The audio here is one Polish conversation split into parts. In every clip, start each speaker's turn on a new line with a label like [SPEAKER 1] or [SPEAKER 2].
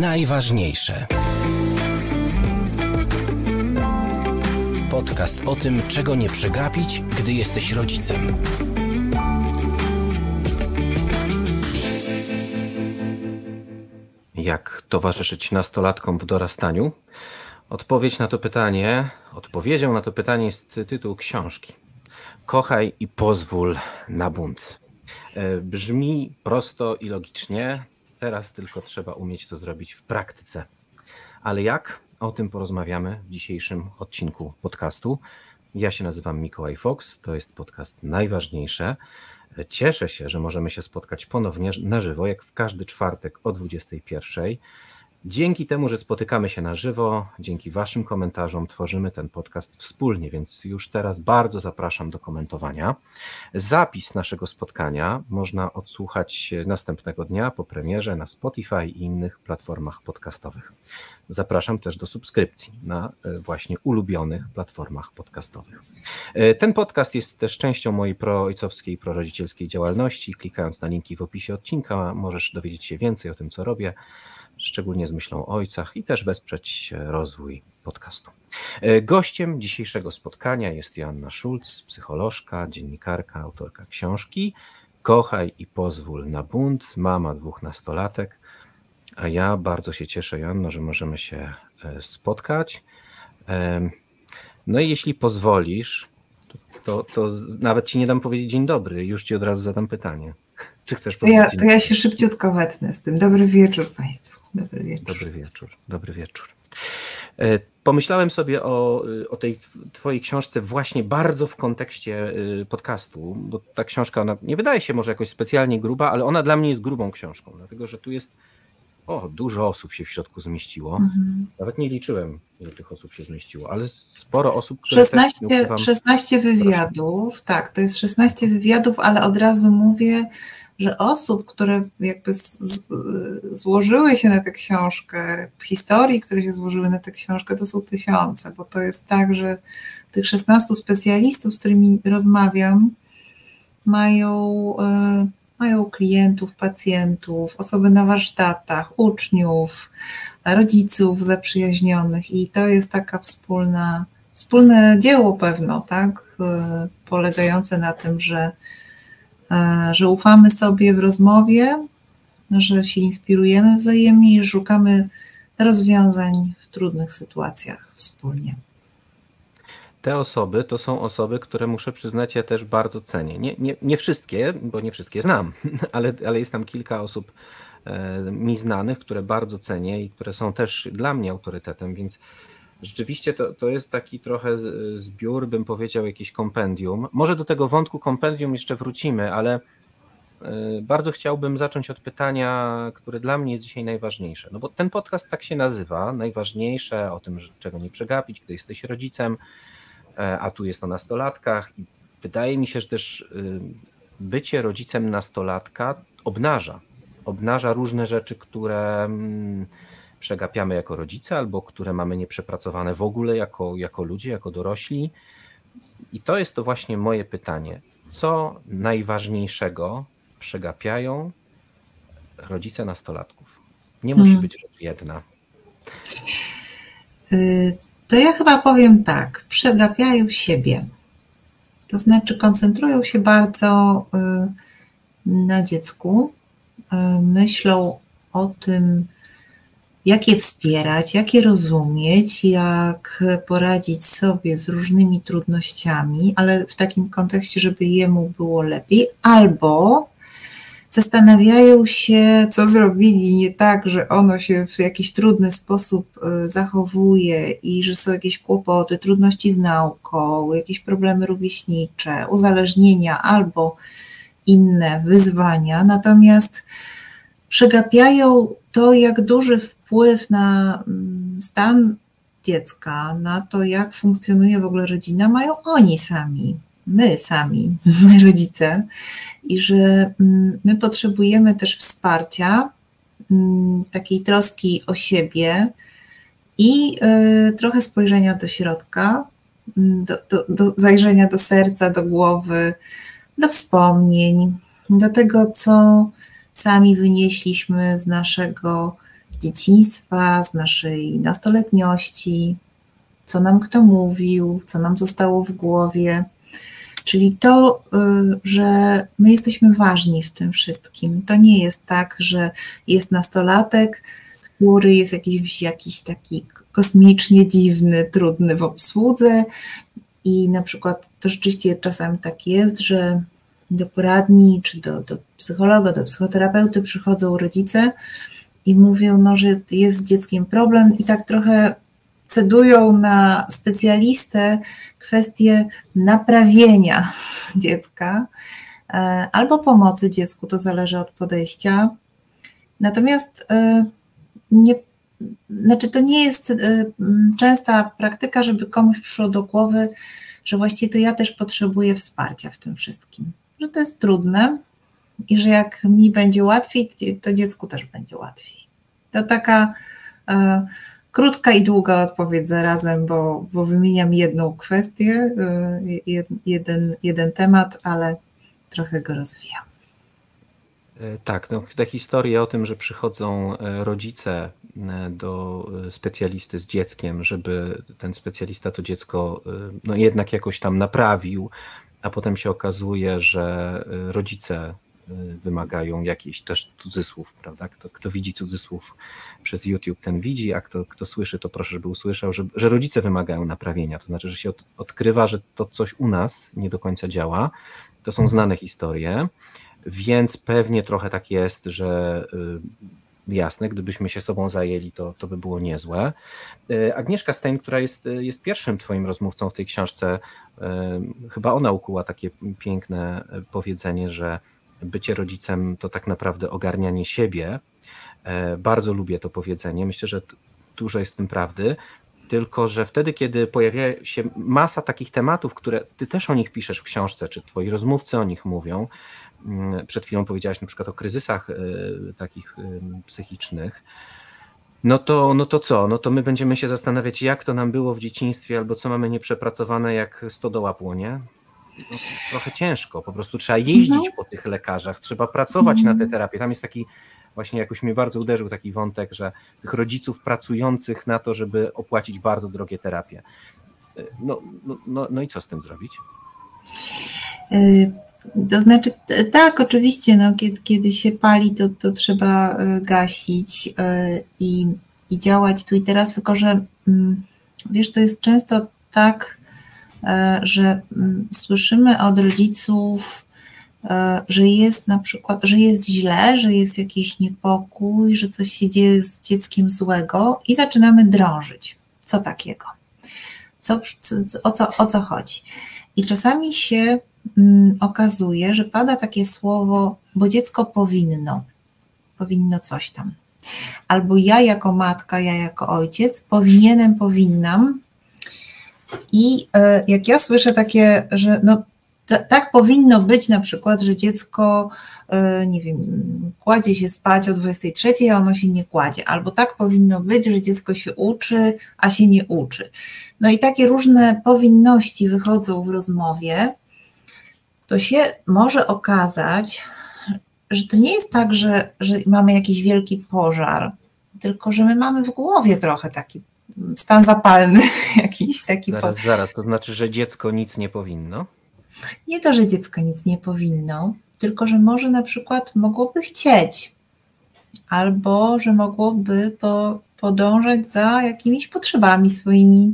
[SPEAKER 1] najważniejsze. Podcast o tym, czego nie przegapić, gdy jesteś rodzicem.
[SPEAKER 2] Jak towarzyszyć nastolatkom w dorastaniu? Odpowiedź na to pytanie, odpowiedzią na to pytanie jest tytuł książki. Kochaj i pozwól na bunt. E, brzmi prosto i logicznie, teraz tylko trzeba umieć to zrobić w praktyce. Ale jak? O tym porozmawiamy w dzisiejszym odcinku podcastu. Ja się nazywam Mikołaj Fox, to jest podcast Najważniejsze. Cieszę się, że możemy się spotkać ponownie na żywo, jak w każdy czwartek o 21. Dzięki temu, że spotykamy się na żywo, dzięki Waszym komentarzom tworzymy ten podcast wspólnie, więc już teraz bardzo zapraszam do komentowania. Zapis naszego spotkania można odsłuchać następnego dnia po premierze na Spotify i innych platformach podcastowych. Zapraszam też do subskrypcji na e, właśnie ulubionych platformach podcastowych. E, ten podcast jest też częścią mojej proojcowskiej i prorodzicielskiej działalności. Klikając na linki w opisie odcinka możesz dowiedzieć się więcej o tym, co robię szczególnie z myślą o ojcach i też wesprzeć rozwój podcastu. E, gościem dzisiejszego spotkania jest Joanna Schulz, psycholożka, dziennikarka, autorka książki Kochaj i pozwól na bunt, mama dwóch nastolatek. A ja bardzo się cieszę, Joanna, że możemy się e, spotkać. No i jeśli pozwolisz, to, to nawet ci nie dam powiedzieć dzień dobry, już ci od razu zadam pytanie. Czy chcesz
[SPEAKER 3] powiedzieć? Ja, to ja się szybciutko wetnę z tym. Dobry wieczór Państwu.
[SPEAKER 2] Dobry wieczór. Dobry wieczór. Dobry wieczór. E, pomyślałem sobie o, o tej Twojej książce właśnie bardzo w kontekście e, podcastu, bo ta książka ona nie wydaje się może jakoś specjalnie gruba, ale ona dla mnie jest grubą książką, dlatego że tu jest o, dużo osób się w środku zmieściło. Mhm. Nawet nie liczyłem, ile tych osób się zmieściło, ale sporo osób,
[SPEAKER 3] które 16, ukrywam... 16 wywiadów, Proszę. tak, to jest 16 wywiadów, ale od razu mówię, że osób, które jakby z, z, złożyły się na tę książkę, historii, które się złożyły na tę książkę, to są tysiące, bo to jest tak, że tych 16 specjalistów, z którymi rozmawiam, mają, y, mają klientów, pacjentów, osoby na warsztatach, uczniów, rodziców zaprzyjaźnionych i to jest taka wspólna, wspólne dzieło pewno, tak, y, polegające na tym, że E, że ufamy sobie w rozmowie, że się inspirujemy wzajemnie i szukamy rozwiązań w trudnych sytuacjach wspólnie.
[SPEAKER 2] Te osoby to są osoby, które muszę przyznać, ja też bardzo cenię. Nie, nie, nie wszystkie, bo nie wszystkie znam, ale, ale jest tam kilka osób e, mi znanych, które bardzo cenię i które są też dla mnie autorytetem, więc Rzeczywiście to, to jest taki trochę zbiór, bym powiedział, jakiś kompendium. Może do tego wątku kompendium jeszcze wrócimy, ale e, bardzo chciałbym zacząć od pytania, które dla mnie jest dzisiaj najważniejsze. No bo ten podcast tak się nazywa, najważniejsze o tym, czego nie przegapić, gdy jesteś rodzicem, a tu jest o nastolatkach. I wydaje mi się, że też e, bycie rodzicem nastolatka obnaża. Obnaża różne rzeczy, które mm, przegapiamy jako rodzice, albo które mamy nieprzepracowane w ogóle jako, jako ludzie, jako dorośli. I to jest to właśnie moje pytanie. Co najważniejszego przegapiają rodzice nastolatków? Nie musi hmm. być rzecz jedna.
[SPEAKER 3] To ja chyba powiem tak. Przegapiają siebie. To znaczy koncentrują się bardzo y, na dziecku, y, myślą o tym, jak je wspierać, jak je rozumieć, jak poradzić sobie z różnymi trudnościami, ale w takim kontekście, żeby jemu było lepiej, albo zastanawiają się, co zrobili nie tak, że ono się w jakiś trudny sposób y, zachowuje i że są jakieś kłopoty, trudności z nauką, jakieś problemy rówieśnicze, uzależnienia albo inne wyzwania. Natomiast przegapiają to, jak duży wpływ na mm, stan dziecka, na to, jak funkcjonuje w ogóle rodzina, mają oni sami, my sami, my rodzice, i że mm, my potrzebujemy też wsparcia, mm, takiej troski o siebie i y, trochę spojrzenia do środka, do, do, do zajrzenia do serca, do głowy, do wspomnień, do tego, co sami wynieśliśmy z naszego dzieciństwa, z naszej nastoletniości, co nam kto mówił, co nam zostało w głowie. Czyli to, y, że my jesteśmy ważni w tym wszystkim. To nie jest tak, że jest nastolatek, który jest jakiś, jakiś taki kosmicznie dziwny, trudny w obsłudze. I na przykład to rzeczywiście czasami tak jest, że do poradni czy do, do psychologa, do psychoterapeuty przychodzą rodzice i mówią, no, że jest z dzieckiem problem, i tak trochę cedują na specjalistę kwestię naprawienia dziecka e, albo pomocy dziecku, to zależy od podejścia. Natomiast e, nie, znaczy to nie jest e, częsta praktyka, żeby komuś przyszło do głowy, że właściwie to ja też potrzebuję wsparcia w tym wszystkim, że to jest trudne i że jak mi będzie łatwiej, to dziecku też będzie łatwiej. To taka Krótka i długa odpowiedź zarazem, bo, bo wymieniam jedną kwestię, y, jeden, jeden temat, ale trochę go rozwijam.
[SPEAKER 2] E, tak, no, te historie o tym, że przychodzą e, rodzice e, do specjalisty z dzieckiem, żeby ten specjalista to dziecko no, jednak jakoś tam naprawił, a potem się okazuje, że rodzice wymagają jakichś też cudzysłów, prawda? Kto, kto widzi cudzysłów przez YouTube, ten widzi, a kto, kto słyszy, to proszę, żeby usłyszał, że, że rodzice wymagają naprawienia. To znaczy, że się od, odkrywa, że to coś u nas nie do końca działa. To są znane historie, więc pewnie trochę tak jest, że y, jasne, gdybyśmy się sobą zajęli, to, to by było niezłe. Y, Agnieszka Stein, która jest, jest pierwszym Twoim rozmówcą w tej książce, chyba ona ukuła takie piękne powiedzenie, że bycie rodzicem to tak naprawdę ogarnianie siebie. E, bardzo lubię to powiedzenie. Myślę, że dużo jest w tym prawdy. Tylko, że wtedy, kiedy pojawia się masa takich tematów, które ty też o nich piszesz w książce, czy twoi rozmówcy o nich mówią, mm, przed chwilą powiedziałaś na przykład o kryzysach e, takich psychicznych, no to, no to co? No to my będziemy się zastanawiać, jak to nam było w dzieciństwie, albo co mamy nieprzepracowane, jak stodoła płonie no, trochę ciężko. Po prostu trzeba jeździć mhm. po tych lekarzach, trzeba pracować na te mhm. terapie. Tam jest taki, właśnie jakoś mnie bardzo uderzył taki wątek, że tych rodziców pracujących na to, żeby opłacić bardzo drogie terapie. No, no, no, no i co z tym zrobić?
[SPEAKER 3] Y, to znaczy, tak, oczywiście, no, kiedy, kiedy się pali, to, to trzeba y, gasić i, i działać tu i teraz, tylko że mm, wiesz, to jest często tak, E, że mm, słyszymy od rodziców, e, że jest na przykład, że jest źle, że jest jakiś niepokój, że coś się dzieje z dzieckiem złego i zaczynamy drążyć. Co takiego? Co, o, co, o co chodzi? I czasami się mm, okazuje, że pada takie słowo, bo dziecko powinno, powinno coś tam. Albo ja jako matka, ja jako ojciec powinienem, powinnam i e, jak ja słyszę takie, że no, tak powinno być na przykład, że dziecko, e, nie wiem, kładzie się spać o 23, a ono się nie kładzie, albo tak powinno być, że dziecko się uczy, a się nie uczy. No i takie różne powinności wychodzą w rozmowie, to się może okazać, że to nie jest tak, że, że mamy jakiś wielki pożar, tylko że my mamy w głowie trochę taki stan zapalny jakiś taki.
[SPEAKER 2] Zaraz, zaraz, to znaczy, że dziecko nic nie powinno?
[SPEAKER 3] Nie to, że dziecko nic nie powinno, tylko że może na przykład mogłoby chcieć, albo że mogłoby po, podążać za jakimiś potrzebami swoimi,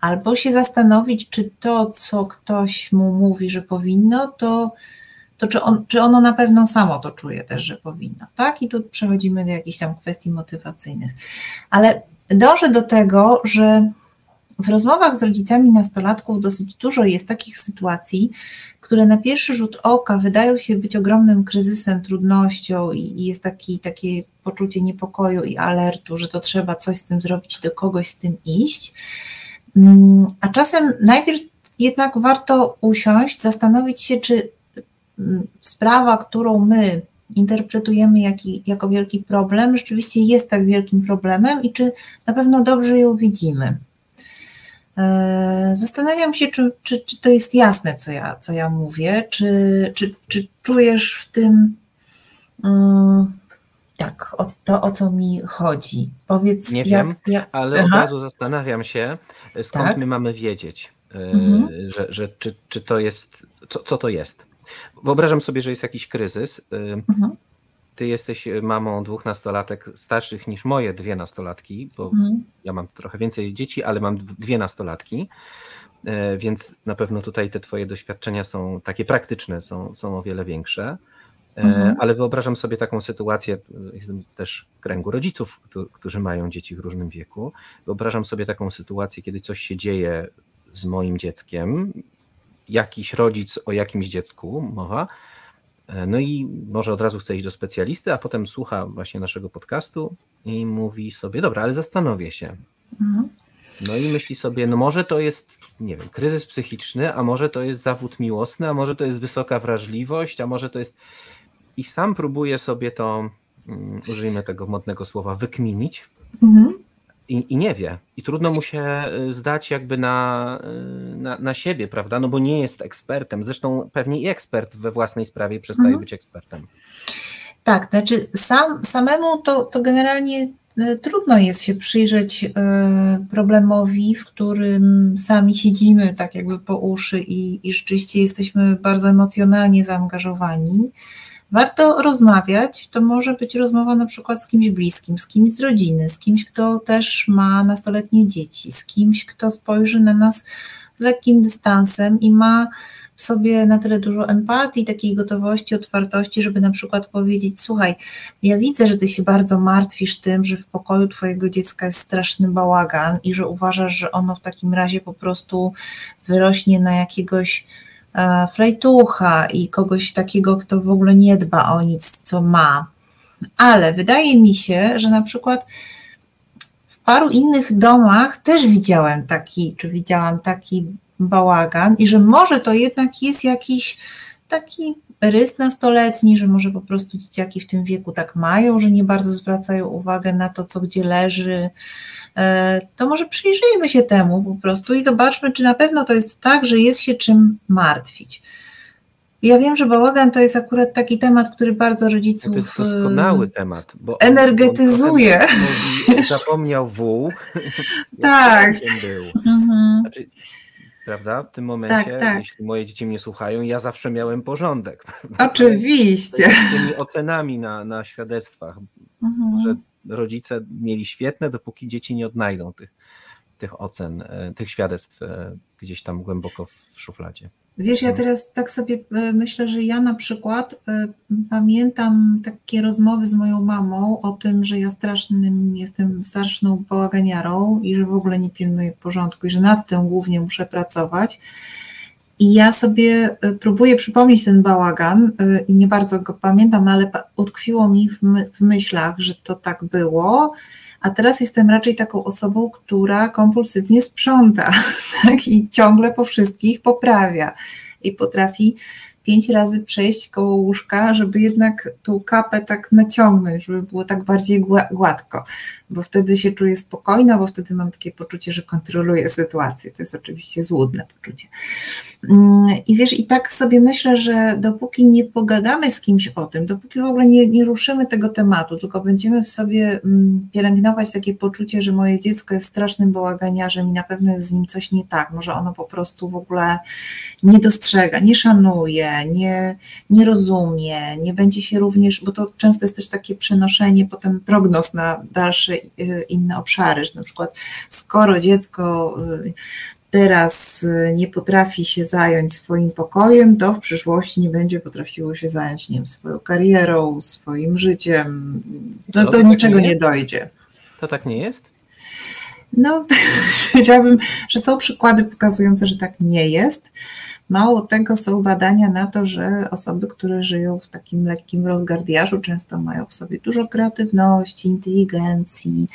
[SPEAKER 3] albo się zastanowić, czy to, co ktoś mu mówi, że powinno, to, to czy, on, czy ono na pewno samo to czuje też, że powinno, tak? I tu przechodzimy do jakichś tam kwestii motywacyjnych. Ale dążę do tego, że w rozmowach z rodzicami nastolatków dosyć dużo jest takich sytuacji, które na pierwszy rzut oka wydają się być ogromnym kryzysem, trudnością i jest taki, takie poczucie niepokoju i alertu, że to trzeba coś z tym zrobić, do kogoś z tym iść. Mm, a czasem najpierw jednak warto usiąść, zastanowić się, czy mm, sprawa, którą my interpretujemy jaki, jako wielki problem, rzeczywiście jest tak wielkim problemem i czy na pewno dobrze ją widzimy. E, zastanawiam się, czy, czy, czy to jest jasne, co ja, co ja mówię, czy, czy, czy czujesz w tym, mm, tak, o to o co mi chodzi. Powiedz,
[SPEAKER 2] Nie
[SPEAKER 3] jak,
[SPEAKER 2] wiem,
[SPEAKER 3] jak...
[SPEAKER 2] ale
[SPEAKER 3] Aha.
[SPEAKER 2] od razu zastanawiam się, skąd
[SPEAKER 3] Tak.
[SPEAKER 2] my mamy wiedzieć, e,
[SPEAKER 3] Mhm.
[SPEAKER 2] że, że czy, czy to jest, co, co to jest. Wyobrażam sobie, że jest jakiś kryzys. e,
[SPEAKER 3] Mhm.
[SPEAKER 2] Ty jesteś mamą dwóch nastolatek starszych niż moje dwie nastolatki, bo
[SPEAKER 3] Mhm.
[SPEAKER 2] ja mam trochę więcej dzieci, ale mam dw- dwie nastolatki, e, więc na pewno tutaj te twoje doświadczenia są takie praktyczne, są, są o wiele większe. E,
[SPEAKER 3] Mhm.
[SPEAKER 2] Ale wyobrażam sobie taką sytuację, jestem też w kręgu rodziców, któ- którzy mają dzieci w różnym wieku. Wyobrażam sobie taką sytuację, kiedy coś się dzieje z moim dzieckiem, jakiś rodzic o jakimś dziecku mowa, e, no i może od razu chce iść do specjalisty, a potem słucha właśnie naszego podcastu i mówi sobie, dobra, ale zastanowię się.
[SPEAKER 3] Mhm.
[SPEAKER 2] No i myśli sobie, no może to jest, nie wiem, kryzys psychiczny, a może to jest zawód miłosny, a może to jest wysoka wrażliwość, a może to jest. I sam próbuje sobie to, mm, użyjmy tego modnego słowa, wykminić
[SPEAKER 3] Mhm.
[SPEAKER 2] I, i nie wie. I trudno mu się y, zdać jakby na, y, na, na siebie, prawda? No bo nie jest ekspertem. Zresztą pewnie i ekspert we własnej sprawie przestaje
[SPEAKER 3] Mhm.
[SPEAKER 2] być ekspertem.
[SPEAKER 3] Tak, znaczy sam, samemu to, to generalnie e, trudno jest się przyjrzeć e, problemowi, w którym sami siedzimy tak jakby po uszy i, i rzeczywiście jesteśmy bardzo emocjonalnie zaangażowani. Warto rozmawiać, to może być rozmowa na przykład z kimś bliskim, z kimś z rodziny, z kimś, kto też ma nastoletnie dzieci, z kimś, kto spojrzy na nas z lekkim dystansem i ma w sobie na tyle dużo empatii, takiej gotowości, otwartości, żeby na przykład powiedzieć: Słuchaj, ja widzę, że ty się bardzo martwisz tym, że w pokoju twojego dziecka jest straszny bałagan i że uważasz, że ono w takim razie po prostu wyrośnie na jakiegoś flejtucha i kogoś takiego, kto w ogóle nie dba o nic, co ma. Ale wydaje mi się, że na przykład w paru innych domach też widziałem taki, czy widziałam taki bałagan i że może to jednak jest jakiś taki rys nastoletni, że może po prostu dzieciaki w tym wieku tak mają, że nie bardzo zwracają uwagę na to, co gdzie leży, E, to może przyjrzyjmy się temu po prostu i zobaczmy, czy na pewno to jest tak, że jest się czym martwić. Ja wiem, że bałagan to jest akurat taki temat, który bardzo rodziców
[SPEAKER 2] To jest doskonały temat. Bo
[SPEAKER 3] energetyzuje.
[SPEAKER 2] On mówi, zapomniał wół.
[SPEAKER 3] Tak. Mhm.
[SPEAKER 2] Znaczy, prawda? W tym momencie,
[SPEAKER 3] Tak, tak.
[SPEAKER 2] jeśli moje dzieci mnie słuchają, ja zawsze miałem porządek. prawda?
[SPEAKER 3] Oczywiście.
[SPEAKER 2] Z tymi ocenami na, na świadectwach,
[SPEAKER 3] Mhm.
[SPEAKER 2] że rodzice mieli świetne, dopóki dzieci nie odnajdą tych, tych ocen, e, tych świadectw e, gdzieś tam głęboko w szufladzie.
[SPEAKER 3] Wiesz, ja teraz tak sobie e, myślę, że ja na przykład e, pamiętam takie rozmowy z moją mamą o tym, że ja strasznym jestem straszną bałaganiarą i że w ogóle nie pilnuję porządku i że nad tym głównie muszę pracować. I ja sobie e, próbuję przypomnieć ten bałagan i nie bardzo go pamiętam, ale pa- utkwiło mi w, w myślach, że to tak było. A teraz jestem raczej taką osobą, która kompulsywnie sprząta tak? i ciągle po wszystkich poprawia. I potrafi pięć razy przejść koło łóżka, żeby jednak tą kapę tak naciągnąć, żeby było tak bardziej gła- gładko, bo wtedy się czuję spokojna, bo wtedy mam takie poczucie, że kontroluję sytuację. To jest oczywiście złudne poczucie. Mm, I wiesz, i tak sobie myślę, że dopóki nie pogadamy z kimś o tym, dopóki w ogóle nie, nie ruszymy tego tematu, tylko będziemy w sobie mm, pielęgnować takie poczucie, że moje dziecko jest strasznym bałaganiarzem i na pewno jest z nim coś nie tak, może ono po prostu w ogóle nie dostrzega, nie szanuje, nie, nie rozumie, nie będzie się również, bo to często jest też takie przenoszenie potem prognoz na dalsze y, inne obszary, że na przykład skoro dziecko y, teraz y, nie potrafi się zająć swoim pokojem, to w przyszłości nie będzie potrafiło się zająć, nie wiem, swoją karierą, swoim życiem, no
[SPEAKER 2] Co,
[SPEAKER 3] do
[SPEAKER 2] to tak
[SPEAKER 3] niczego
[SPEAKER 2] nie
[SPEAKER 3] nie dojdzie.
[SPEAKER 2] To tak nie jest?
[SPEAKER 3] No, powiedziałabym, że są przykłady pokazujące, że tak nie jest. Mało tego, są badania na to, że osoby, które żyją w takim lekkim rozgardiażu, często mają w sobie dużo kreatywności, inteligencji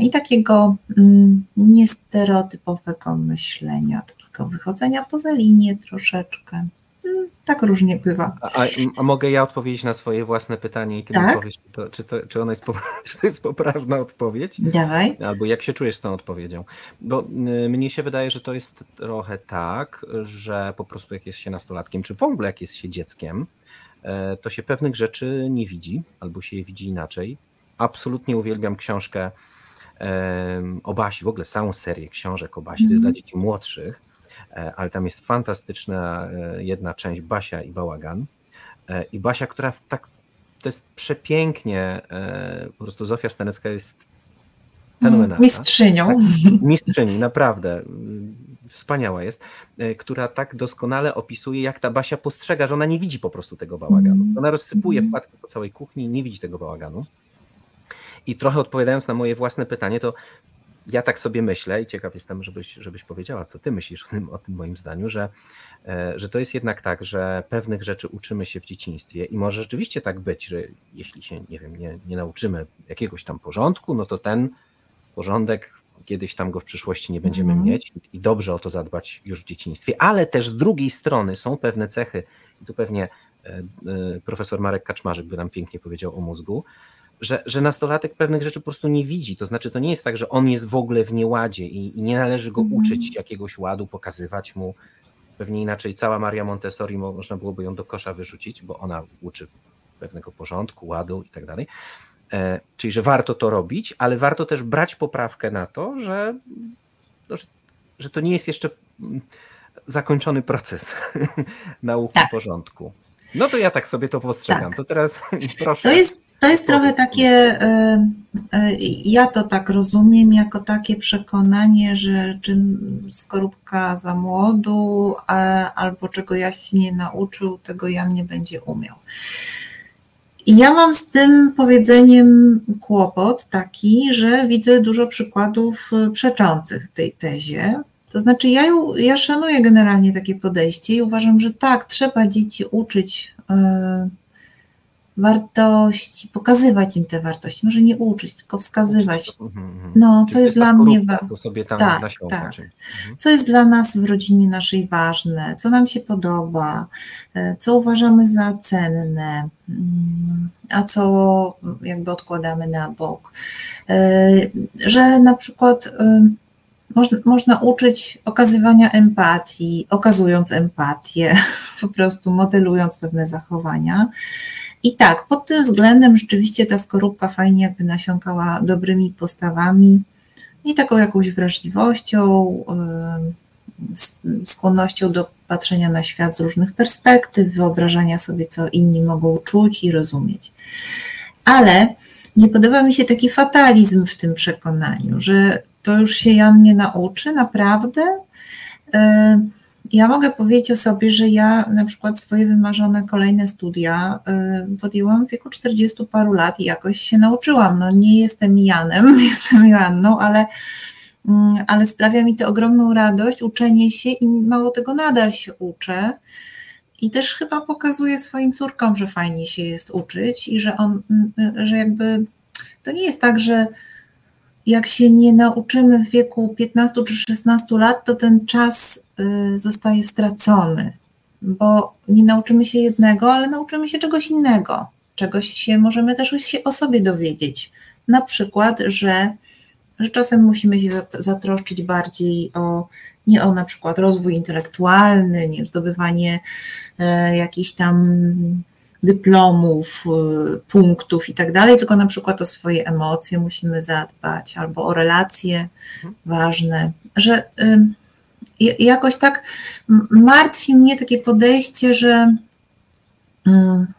[SPEAKER 3] i takiego mm, niestereotypowego myślenia, takiego wychodzenia poza linię troszeczkę. Mm, tak różnie bywa.
[SPEAKER 2] A, a, mogę ja odpowiedzieć na swoje własne pytanie i ty tak? mi powiesz, czy, to, czy, to, czy, ona jest, czy to jest poprawna odpowiedź?
[SPEAKER 3] Dawaj.
[SPEAKER 2] Albo jak się czujesz z tą odpowiedzią? Bo y, mnie się wydaje, że to jest trochę tak, że po prostu jak jest się nastolatkiem, czy w ogóle jak jest się dzieckiem, y, to się pewnych rzeczy nie widzi, albo się je widzi inaczej. Absolutnie uwielbiam książkę o Basi, w ogóle całą serię książek o Basi, to jest dla mhm. dzieci młodszych E, ale tam jest fantastyczna e, jedna część Basia i Bałagan. E, I Basia, która tak, to jest przepięknie, po prostu Zofia Stanecka jest fenomenalna.
[SPEAKER 3] Mistrzynią. Tak,
[SPEAKER 2] mistrzyni, naprawdę. Wspaniała jest, która tak doskonale opisuje, jak ta Basia postrzega, że ona nie widzi po prostu tego bałaganu. Mm. Ona rozsypuje mm. wkładki po całej kuchni i nie widzi tego bałaganu. I trochę odpowiadając na moje własne pytanie, to ja tak sobie myślę i ciekaw jestem, żebyś, żebyś powiedziała, co ty myślisz o tym, o tym moim zdaniu, że, e, że to jest jednak tak, że pewnych rzeczy uczymy się w dzieciństwie i może rzeczywiście tak być, że jeśli się, nie wiem, nie, nie nauczymy jakiegoś tam porządku, no to ten porządek kiedyś tam go w przyszłości nie będziemy mm. mieć i dobrze o to zadbać już w dzieciństwie, ale też z drugiej strony są pewne cechy, i tu pewnie e, e, profesor Marek Kaczmarzyk by nam pięknie powiedział o mózgu, że, że nastolatek pewnych rzeczy po prostu nie widzi. To znaczy, to nie jest tak, że on jest w ogóle w nieładzie i, i nie należy go mm. uczyć jakiegoś ładu, pokazywać mu. Pewnie inaczej cała Maria Montessori można byłoby ją do kosza wyrzucić, bo ona uczy pewnego porządku, ładu i tak dalej. E, czyli, że warto to robić, ale warto też brać poprawkę na to, że, no, że, że to nie jest jeszcze mm, zakończony proces nauki tak. porządku. No to ja tak sobie to postrzegam. Tak. To teraz proszę.
[SPEAKER 3] To jest, to jest trochę takie, e, e, ja to tak rozumiem, jako takie przekonanie, że czym skorupka za młodu, albo czego Jaś się nie nauczył, tego Jan nie będzie umiał. I ja mam z tym powiedzeniem kłopot taki, że widzę dużo przykładów przeczących tej tezie, to znaczy, ja, ja szanuję generalnie takie podejście i uważam, że tak, trzeba dzieci uczyć y, wartości, pokazywać im te wartości, może nie uczyć, tylko wskazywać. Mhm, mhm. No, co jest dla mnie
[SPEAKER 2] ważne. tak, tak. Mhm.
[SPEAKER 3] Co jest dla nas w rodzinie naszej ważne, co nam się podoba, e, co uważamy za cenne, mm, a co jakby odkładamy na bok. E, że na przykład można, można uczyć okazywania empatii, okazując empatię, po prostu modelując pewne zachowania. I tak, pod tym względem rzeczywiście ta skorupka fajnie jakby nasiąkała dobrymi postawami i taką jakąś wrażliwością, skłonnością do patrzenia na świat z różnych perspektyw, wyobrażania sobie, co inni mogą czuć i rozumieć. Ale nie podoba mi się taki fatalizm w tym przekonaniu, że to już się Jan nie nauczy, naprawdę. E, ja mogę powiedzieć o sobie, że ja na przykład swoje wymarzone kolejne studia e, podjęłam w wieku 40 paru lat i jakoś się nauczyłam. No nie jestem Janem, jestem Joanną, ale, mm, ale sprawia mi to ogromną radość, uczenie się i mało tego nadal się uczę. I też chyba pokazuję swoim córkom, że fajnie się jest uczyć i że on, że jakby to nie jest tak, że jak się nie nauczymy w wieku 15 czy 16 lat, to ten czas y, zostaje stracony, bo nie nauczymy się jednego, ale nauczymy się czegoś innego. Czegoś się możemy też się o sobie dowiedzieć. Na przykład, że, że czasem musimy się zatroszczyć bardziej o nie o na przykład rozwój intelektualny, nie zdobywanie e, jakichś tam dyplomów, y, punktów i tak dalej, tylko na przykład o swoje emocje musimy zadbać, albo o relacje mhm. ważne, że jakoś tak martwi mnie takie podejście, że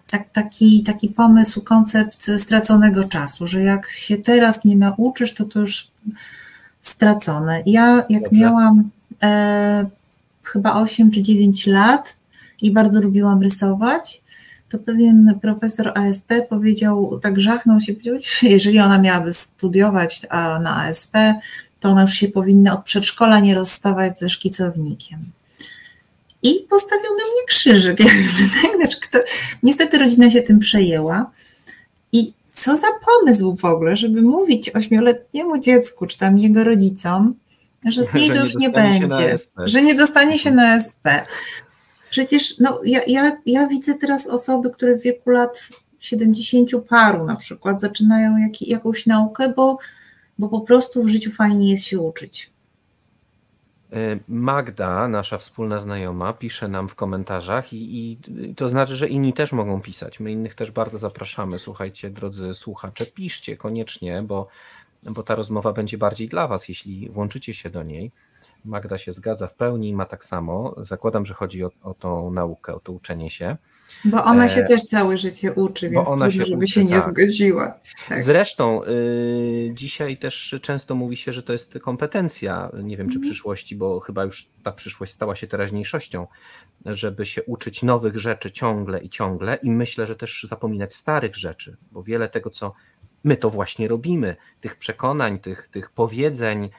[SPEAKER 3] tak, taki, taki pomysł, koncept straconego czasu, że jak się teraz nie nauczysz, to to już stracone. Ja jak Dobrze. miałam e, chyba 8 czy 9 lat i bardzo lubiłam rysować, to pewien profesor ASP powiedział, tak żachnął się, powiedział, jeżeli ona miałaby studiować na ASP, to ona już się powinna od przedszkola nie rozstawać ze szkicownikiem. I postawił na mnie krzyżyk. Tak? Znaczy, kto, niestety rodzina się tym przejęła. I co za pomysł w ogóle, żeby mówić ośmioletniemu dziecku, czy tam jego rodzicom, że z niej to już nie będzie, że nie dostanie się na SP. Przecież no, ja, ja, ja widzę teraz osoby, które w wieku lat 70 paru na przykład zaczynają jak, jakąś naukę, bo, bo po prostu w życiu fajnie jest się uczyć.
[SPEAKER 2] E, Magda, nasza wspólna znajoma, pisze nam w komentarzach i, i, to znaczy, że inni też mogą pisać. My innych też bardzo zapraszamy. Słuchajcie, drodzy słuchacze, piszcie koniecznie, bo, bo ta rozmowa będzie bardziej dla Was, jeśli włączycie się do niej. Magda się zgadza w pełni, ma tak samo. Zakładam, że chodzi o, o tą naukę, o to uczenie się.
[SPEAKER 3] Bo ona się e, też całe życie uczy, więc ona trudno, się żeby uczy, się nie tak. zgodziła.
[SPEAKER 2] Tak. Zresztą y, dzisiaj też często mówi się, że to jest kompetencja, nie wiem czy mm. przyszłości, bo chyba już ta przyszłość stała się teraźniejszością, żeby się uczyć nowych rzeczy ciągle i ciągle i myślę, że też zapominać starych rzeczy, bo wiele tego, co my to właśnie robimy, tych przekonań, tych, tych powiedzeń,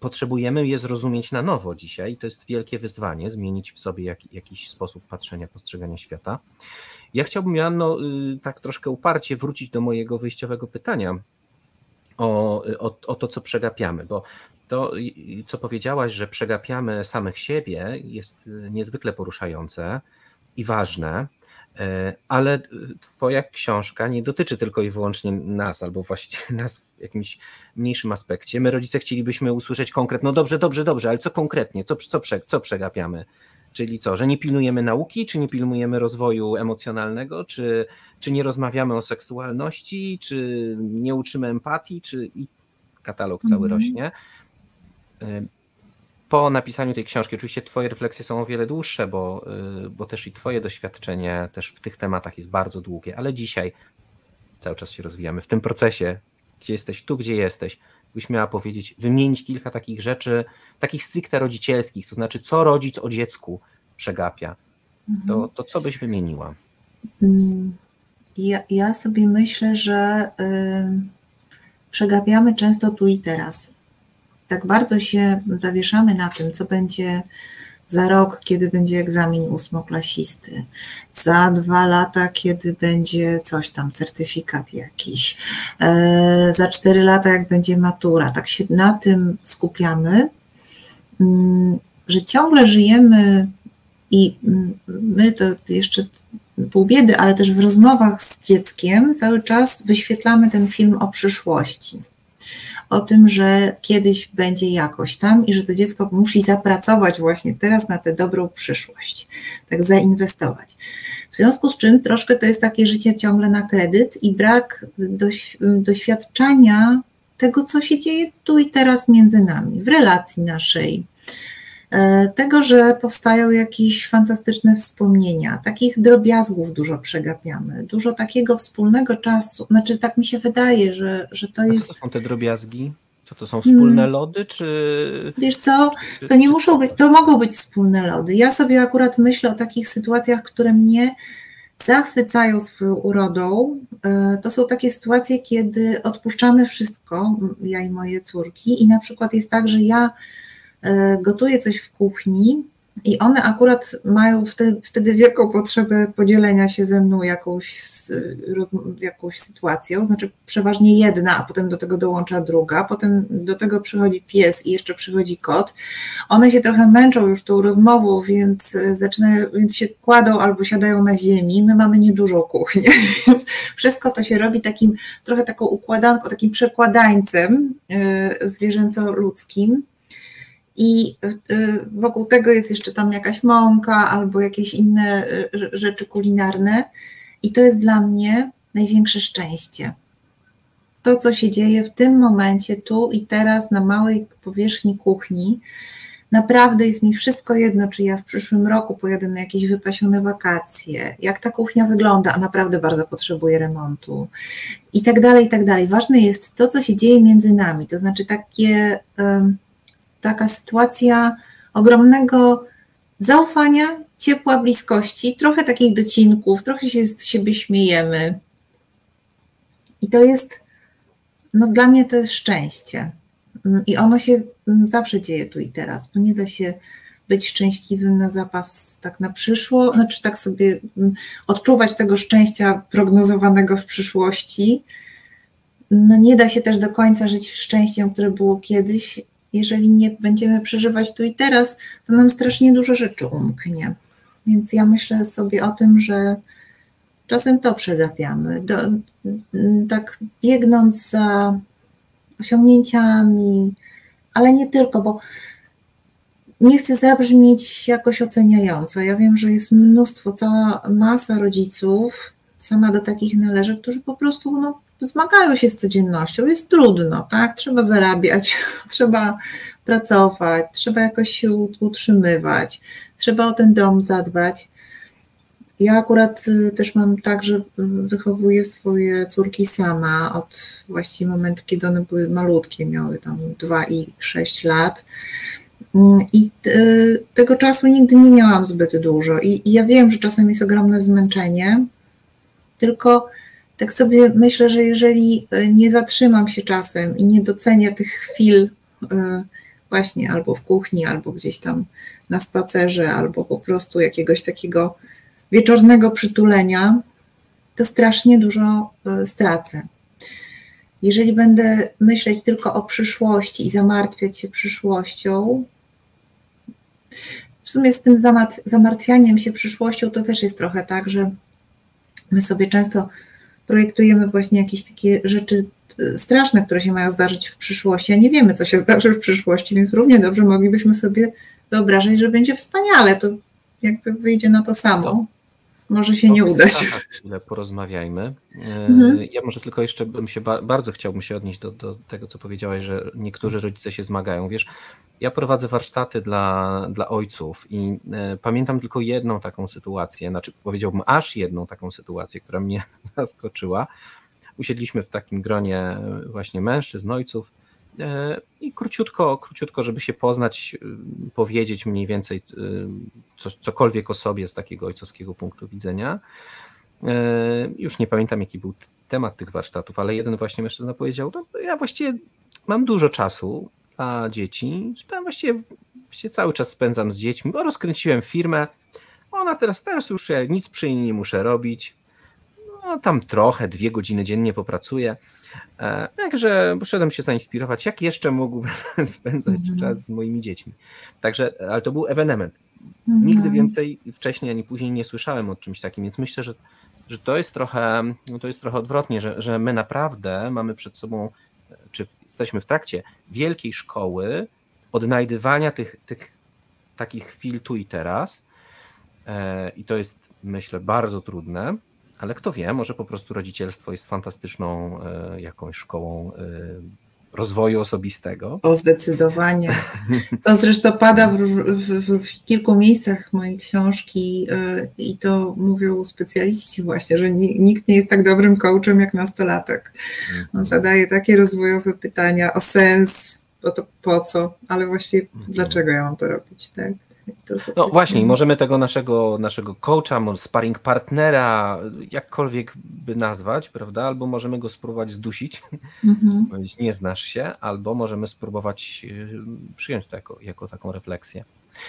[SPEAKER 2] potrzebujemy je zrozumieć na nowo dzisiaj i to jest wielkie wyzwanie, zmienić w sobie jak, jakiś sposób patrzenia, postrzegania świata. Ja chciałbym, Joanno, y, tak troszkę uparcie wrócić do mojego wyjściowego pytania o, o, o to, co przegapiamy, bo to, co powiedziałaś, że przegapiamy samych siebie, jest niezwykle poruszające i ważne. E, ale Twoja książka nie dotyczy tylko i wyłącznie nas, albo właściwie nas w jakimś mniejszym aspekcie. My, rodzice, chcielibyśmy usłyszeć konkretnie, no dobrze, dobrze, dobrze, ale co konkretnie, co, co, co przegapiamy? Czyli co, że nie pilnujemy nauki, czy nie pilnujemy rozwoju emocjonalnego, czy, czy nie rozmawiamy o seksualności, czy nie uczymy empatii, czy i katalog cały mm -hmm. rośnie. Po napisaniu tej książki, oczywiście Twoje refleksje są o wiele dłuższe, bo, y, bo też i Twoje doświadczenie też w tych tematach jest bardzo długie, ale dzisiaj cały czas się rozwijamy w tym procesie, gdzie jesteś, tu gdzie jesteś, byś miała powiedzieć, wymienić kilka takich rzeczy, takich stricte rodzicielskich, to znaczy co rodzic o dziecku przegapia, to, mhm. to co byś wymieniła?
[SPEAKER 3] Mm, ja, ja sobie myślę, że y, przegapiamy często tu i teraz tak bardzo się zawieszamy na tym, co będzie za rok, kiedy będzie egzamin ósmoklasisty, za dwa lata, kiedy będzie coś tam, certyfikat jakiś, e, za cztery lata, jak będzie matura. Tak się na tym skupiamy, mm, że ciągle żyjemy i mm, my to jeszcze pół biedy, ale też w rozmowach z dzieckiem cały czas wyświetlamy ten film o przyszłości o tym, że kiedyś będzie jakoś tam i że to dziecko musi zapracować właśnie teraz na tę dobrą przyszłość, tak zainwestować. W związku z czym troszkę to jest takie życie ciągle na kredyt i brak doś, doświadczania tego, co się dzieje tu i teraz między nami, w relacji naszej, tego, że powstają jakieś fantastyczne wspomnienia, takich drobiazgów dużo przegapiamy, dużo takiego wspólnego czasu, znaczy tak mi się wydaje, że, że to jest...
[SPEAKER 2] co to są te drobiazgi? Co to są wspólne hmm. lody, czy...
[SPEAKER 3] Wiesz co, to nie muszą być, to mogą być wspólne lody. Ja sobie akurat myślę o takich sytuacjach, które mnie zachwycają swoją urodą. E, to są takie sytuacje, kiedy odpuszczamy wszystko, ja i moje córki i na przykład jest tak, że ja E, gotuję coś w kuchni i one akurat mają wtedy, wielką potrzebę podzielenia się ze mną jakąś, jakąś sytuacją, znaczy przeważnie jedna, a potem do tego dołącza druga, potem do tego przychodzi pies i jeszcze przychodzi kot. One się trochę męczą już tą rozmową, więc zaczynają, więc się kładą albo siadają na ziemi. My mamy niedużą kuchnię, więc wszystko to się robi takim trochę taką układanką, takim przekładańcem e, zwierzęco-ludzkim i y, wokół tego jest jeszcze tam jakaś mąka albo jakieś inne y, rzeczy kulinarne. I to jest dla mnie największe szczęście. To, co się dzieje w tym momencie, tu i teraz, na małej powierzchni kuchni, naprawdę jest mi wszystko jedno, czy ja w przyszłym roku pojadę na jakieś wypasione wakacje, jak ta kuchnia wygląda, a naprawdę bardzo potrzebuje remontu i tak dalej, i tak dalej. Ważne jest to, co się dzieje między nami, to znaczy takie. Taka sytuacja ogromnego zaufania, ciepła, bliskości, trochę takich docinków, trochę się z siebie śmiejemy. I to jest, no dla mnie to jest szczęście. I ono się zawsze dzieje tu i teraz, bo nie da się być szczęśliwym na zapas tak na przyszło, znaczy tak sobie odczuwać tego szczęścia prognozowanego w przyszłości. No nie da się też do końca żyć szczęściem, które było kiedyś, jeżeli nie będziemy przeżywać tu i teraz, to nam strasznie dużo rzeczy umknie. Więc ja myślę sobie o tym, że czasem to przegapiamy. Do, tak biegnąc za osiągnięciami, ale nie tylko, bo nie chcę zabrzmieć jakoś oceniająco. Ja wiem, że jest mnóstwo, cała masa rodziców, sama do takich należy, którzy po prostu no, zmagają się z codziennością. Jest trudno, tak? Trzeba zarabiać, trzeba pracować, trzeba jakoś się utrzymywać, trzeba o ten dom zadbać. Ja akurat y, też mam tak, że wychowuję swoje córki sama od właściwie momentu, kiedy one były malutkie, miały tam 2 i 6 lat. Mm, I y, tego czasu nigdy nie miałam zbyt dużo. I, I ja wiem, że czasem jest ogromne zmęczenie, tylko tak sobie myślę, że jeżeli y, nie zatrzymam się czasem i nie docenię tych chwil, właśnie albo w kuchni, albo gdzieś tam na spacerze, albo po prostu jakiegoś takiego wieczornego przytulenia, to strasznie dużo e, stracę. Jeżeli będę myśleć tylko o przyszłości i zamartwiać się przyszłością, w sumie z tym zamartwianiem się przyszłością to też jest trochę tak, że my sobie często projektujemy właśnie jakieś takie rzeczy e, straszne, które się mają zdarzyć w przyszłości, a nie wiemy, co się zdarzy w przyszłości, więc równie dobrze moglibyśmy sobie wyobrażać, że będzie wspaniale. To jakby wyjdzie na to samo może się nie udać.
[SPEAKER 2] Chwilę porozmawiajmy. E, mhm. Ja może tylko jeszcze bym się bardzo chciałbym się odnieść do, do tego, co powiedziałaś, że niektórzy rodzice się zmagają. Wiesz, ja prowadzę warsztaty dla, dla ojców i e, pamiętam tylko jedną taką sytuację, znaczy powiedziałbym aż jedną taką sytuację, która mnie zaskoczyła. Usiedliśmy w takim gronie właśnie mężczyzn, ojców I króciutko, króciutko, żeby się poznać, y, powiedzieć mniej więcej y, coś, cokolwiek o sobie z takiego ojcowskiego punktu widzenia. E, już nie pamiętam, jaki był temat tych warsztatów, ale jeden właśnie mężczyzna powiedział: no, Ja właściwie mam dużo czasu dla dzieci. Właściwie, właściwie cały czas spędzam z dziećmi, bo rozkręciłem firmę. Ona teraz, teraz już ja nic przy niej nie muszę robić. No, tam trochę, dwie godziny dziennie popracuję. E, także poszedłem się zainspirować, jak jeszcze mógłbym spędzać mhm. czas z moimi dziećmi. Także, ale to był ewenement. Mhm. Nigdy więcej wcześniej ani później nie słyszałem o czymś takim, więc myślę, że, że to jest trochę, no to jest trochę odwrotnie, że, że my naprawdę mamy przed sobą, czy jesteśmy w trakcie wielkiej szkoły odnajdywania tych, tych takich chwil tu i teraz. E, I to jest, myślę, bardzo trudne ale kto wie, może po prostu rodzicielstwo jest fantastyczną e, jakąś szkołą e, rozwoju osobistego.
[SPEAKER 3] O, zdecydowanie. To zresztą pada w, w, w, kilku miejscach mojej książki e, i to mówią specjaliści właśnie, że nikt nie jest tak dobrym coachem jak nastolatek. On mhm. zadaje takie rozwojowe pytania o sens, o to po co, ale właśnie mhm. dlaczego ja mam to robić, tak?
[SPEAKER 2] No właśnie, możemy tego naszego, naszego coacha, sparring partnera, jakkolwiek by nazwać, prawda? Albo możemy go spróbować zdusić, mhm. powiedzieć nie znasz się, albo możemy spróbować y, przyjąć to jako, jako taką refleksję.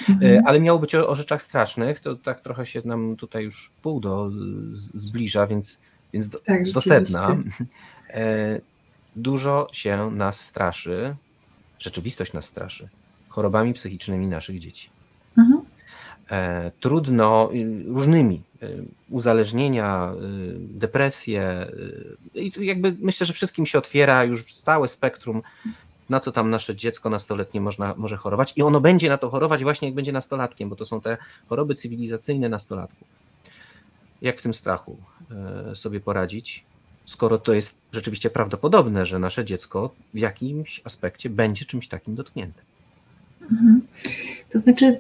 [SPEAKER 2] Mhm. Y, ale miało być o, o, rzeczach strasznych, to tak trochę się nam tutaj już pół do zbliża, więc, więc do, tak, do sedna. E, dużo się nas straszy, rzeczywistość nas straszy chorobami psychicznymi naszych dzieci. E, trudno różnymi y, uzależnienia, y, depresje i jakby myślę, że wszystkim się otwiera już całe spektrum na co tam nasze dziecko nastoletnie można, może chorować i ono będzie na to chorować właśnie jak będzie nastolatkiem, bo to są te choroby cywilizacyjne nastolatków. Jak w tym strachu e, sobie poradzić, skoro to jest rzeczywiście prawdopodobne, że nasze dziecko w jakimś aspekcie będzie czymś takim dotknięte?
[SPEAKER 3] Mhm. To znaczy,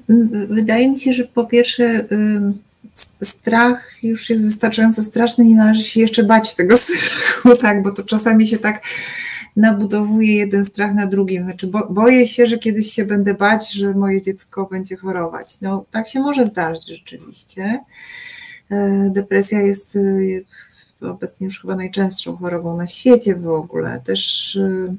[SPEAKER 3] wydaje mi się, że po pierwsze, strach już jest wystarczająco straszny, nie należy się jeszcze bać tego strachu, tak, bo to czasami się tak nabudowuje jeden strach na drugim. Znaczy, bo, boję się, że kiedyś się będę bać, że moje dziecko będzie chorować. No, tak się może zdarzyć rzeczywiście. E, depresja jest e, obecnie już chyba najczęstszą chorobą na świecie w ogóle. Też e,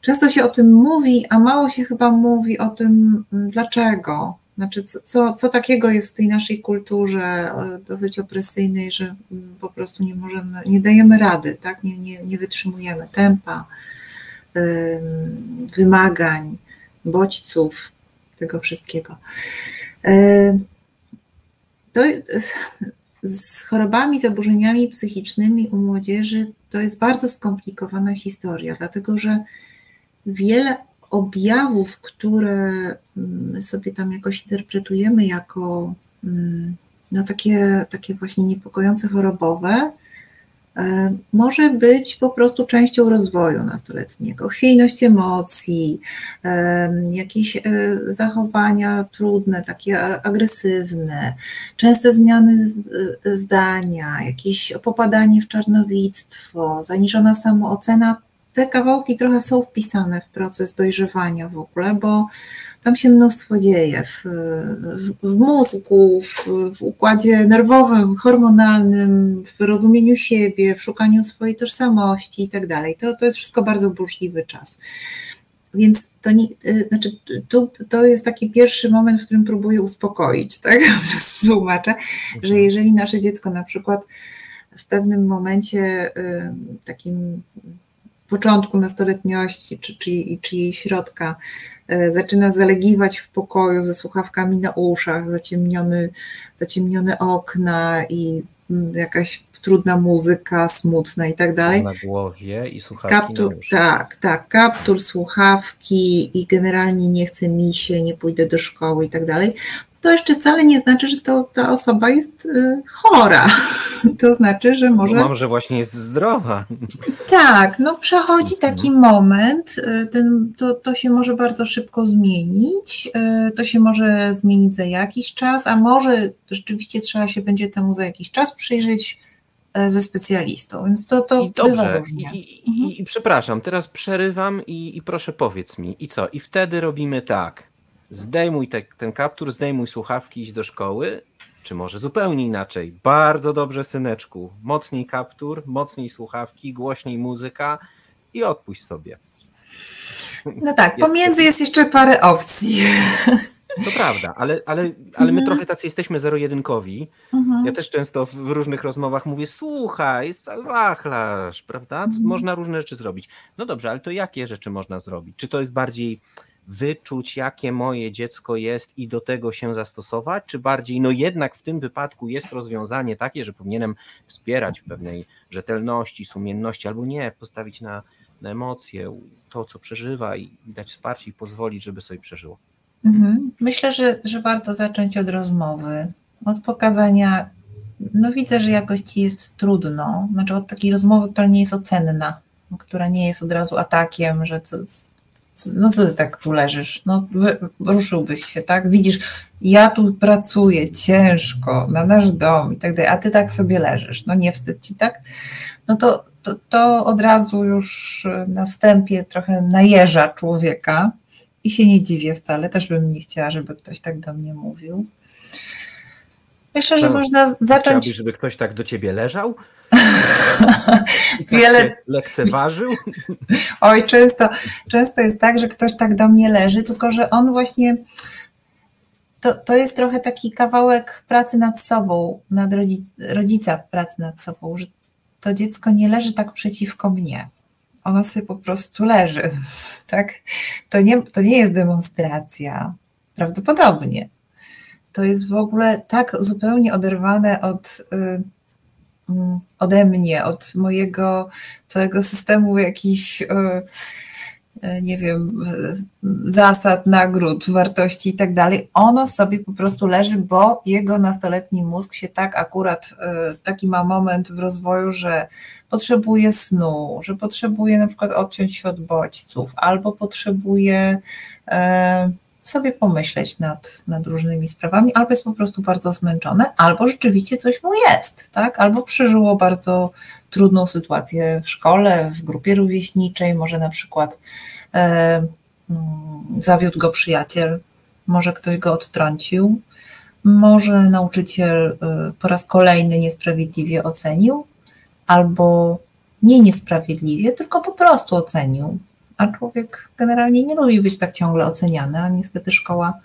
[SPEAKER 3] Często się o tym mówi, a mało się chyba mówi o tym, mm, dlaczego. Znaczy, co, co, co takiego jest w tej naszej kulturze e, dosyć opresyjnej, że mm, po prostu nie możemy, nie dajemy rady, tak? nie, nie, nie wytrzymujemy tempa, wymagań, bodźców, tego wszystkiego. to z chorobami, zaburzeniami psychicznymi u młodzieży to jest bardzo skomplikowana historia, dlatego że wiele objawów, które my sobie tam jakoś interpretujemy jako mm, no takie, takie właśnie niepokojące chorobowe, e, może być po prostu częścią rozwoju nastoletniego. Chwiejność emocji, e, jakieś e, zachowania trudne, takie agresywne, częste zmiany zdania, jakieś popadanie w czarnowictwo, zaniżona samoocena. Te kawałki trochę są wpisane w proces dojrzewania w ogóle, bo tam się mnóstwo dzieje w, w, w mózgu, w, w, układzie nerwowym, hormonalnym, w rozumieniu siebie, w szukaniu swojej tożsamości i tak dalej. To, jest wszystko bardzo burzliwy czas. Więc to, nie, y, znaczy, to, to jest taki pierwszy moment, w którym próbuję uspokoić, tak? Teraz tłumaczę, że mhm. jeżeli nasze dziecko na przykład w pewnym momencie y, takim początku nastoletniości, czy, czy, czy jej środka, e, zaczyna zalegiwać w pokoju ze słuchawkami na uszach, zaciemniony, zaciemnione okna i mm, jakaś trudna muzyka, smutna i tak dalej.
[SPEAKER 2] Na głowie i słuchawki
[SPEAKER 3] kaptur. Tak, tak, kaptur, słuchawki i generalnie nie chce mi się, nie pójdę do szkoły i tak dalej to jeszcze wcale nie znaczy, że to, ta osoba jest y, chora. To znaczy, że może.
[SPEAKER 2] Mam, że właśnie jest zdrowa.
[SPEAKER 3] Tak, no przechodzi taki mhm. moment, y, ten, to, to się może bardzo szybko zmienić. Y, to się może zmienić za jakiś czas, a może rzeczywiście trzeba się będzie temu za jakiś czas przyjrzeć ze specjalistą, więc to, to
[SPEAKER 2] I dobrze, i, i, i, mhm. i, przepraszam, teraz przerywam i, i proszę powiedz mi, i co? I wtedy robimy tak zdejmuj te, ten kaptur, zdejmuj słuchawki, idź do szkoły, czy może zupełnie inaczej. Bardzo dobrze, syneczku. Mocniej kaptur, mocniej słuchawki, głośniej muzyka i odpuść sobie.
[SPEAKER 3] No tak, pomiędzy jest jeszcze parę opcji.
[SPEAKER 2] To prawda, ale, ale, ale my mhm. trochę tacy jesteśmy zero-jedynkowi. Mhm. Ja też często w różnych rozmowach mówię, słuchaj, jest cały wachlarz, prawda? Mhm. Można różne rzeczy zrobić. No dobrze, ale to jakie rzeczy można zrobić? Czy to jest bardziej wyczuć, jakie moje dziecko jest i do tego się zastosować, czy bardziej, no jednak w tym wypadku jest rozwiązanie takie, że powinienem wspierać w pewnej rzetelności, sumienności, albo nie, postawić na, na emocje, to, co przeżywa i dać wsparcie i pozwolić, żeby sobie przeżyło.
[SPEAKER 3] Mhm. Myślę, że, że warto zacząć od rozmowy, od pokazania. No widzę, że jakoś ci jest trudno, znaczy od takiej rozmowy, która nie jest ocenna, która nie jest od razu atakiem, że co, no co ty tak tu leżysz? No ruszyłbyś się, tak? Widzisz, ja tu pracuję ciężko na nasz dom i tak dalej, a ty tak sobie leżysz. No nie wstyd ci, tak? No to, to, to od razu już na wstępie trochę najeża człowieka i się nie dziwię wcale. Też bym nie chciała, żeby ktoś tak do mnie mówił. Myślę, że no, można zacząć.
[SPEAKER 2] Chciałbyś, żeby ktoś tak do ciebie leżał?
[SPEAKER 3] Wiele tak
[SPEAKER 2] lekceważył?
[SPEAKER 3] Oj, często, często jest tak, że ktoś tak do mnie leży, tylko że on właśnie. To, to jest trochę taki kawałek pracy nad sobą, nad rodzica pracy nad sobą, że to dziecko nie leży tak przeciwko mnie. Ono sobie po prostu leży. Tak? To, nie, to nie jest demonstracja. Prawdopodobnie. To jest w ogóle tak zupełnie oderwane od. Y, ode mnie, od mojego całego systemu jakichś, e, e, nie wiem, zasad, nagród, wartości i tak dalej, ono sobie po prostu leży, bo jego nastoletni mózg się tak akurat, e, taki ma moment w rozwoju, że potrzebuje snu, że potrzebuje na przykład odciąć się od bodźców, albo potrzebuje sobie pomyśleć nad, nad różnymi sprawami, albo jest po prostu bardzo zmęczone, albo rzeczywiście coś mu jest, tak? Albo przeżyło bardzo trudną sytuację w szkole, w grupie rówieśniczej, może na przykład e, mm, zawiódł go przyjaciel, może ktoś go odtrącił, może nauczyciel e, po raz kolejny niesprawiedliwie ocenił, albo nie niesprawiedliwie, tylko po prostu ocenił a człowiek generalnie nie lubi być tak ciągle oceniany, a niestety szkoła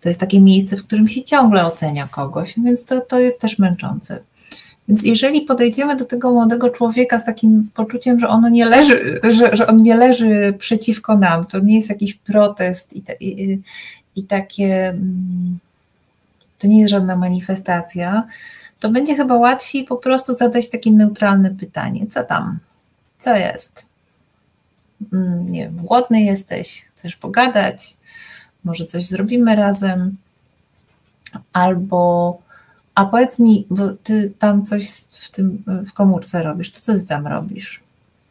[SPEAKER 3] to jest takie miejsce, w którym się ciągle ocenia kogoś, więc to, to jest też męczące. Więc jeżeli podejdziemy do tego młodego człowieka z takim poczuciem, że ono nie leży, że, że on nie leży przeciwko nam, to nie jest jakiś protest i, te, i, i takie. Mm, to nie jest żadna manifestacja, to będzie chyba łatwiej po prostu zadać takie neutralne pytanie: co tam? Co jest? Mm, nie wiem, głodny jesteś, chcesz pogadać, może coś zrobimy razem, albo a powiedz mi, bo ty tam coś w tym w komórce robisz, to co ty tam robisz?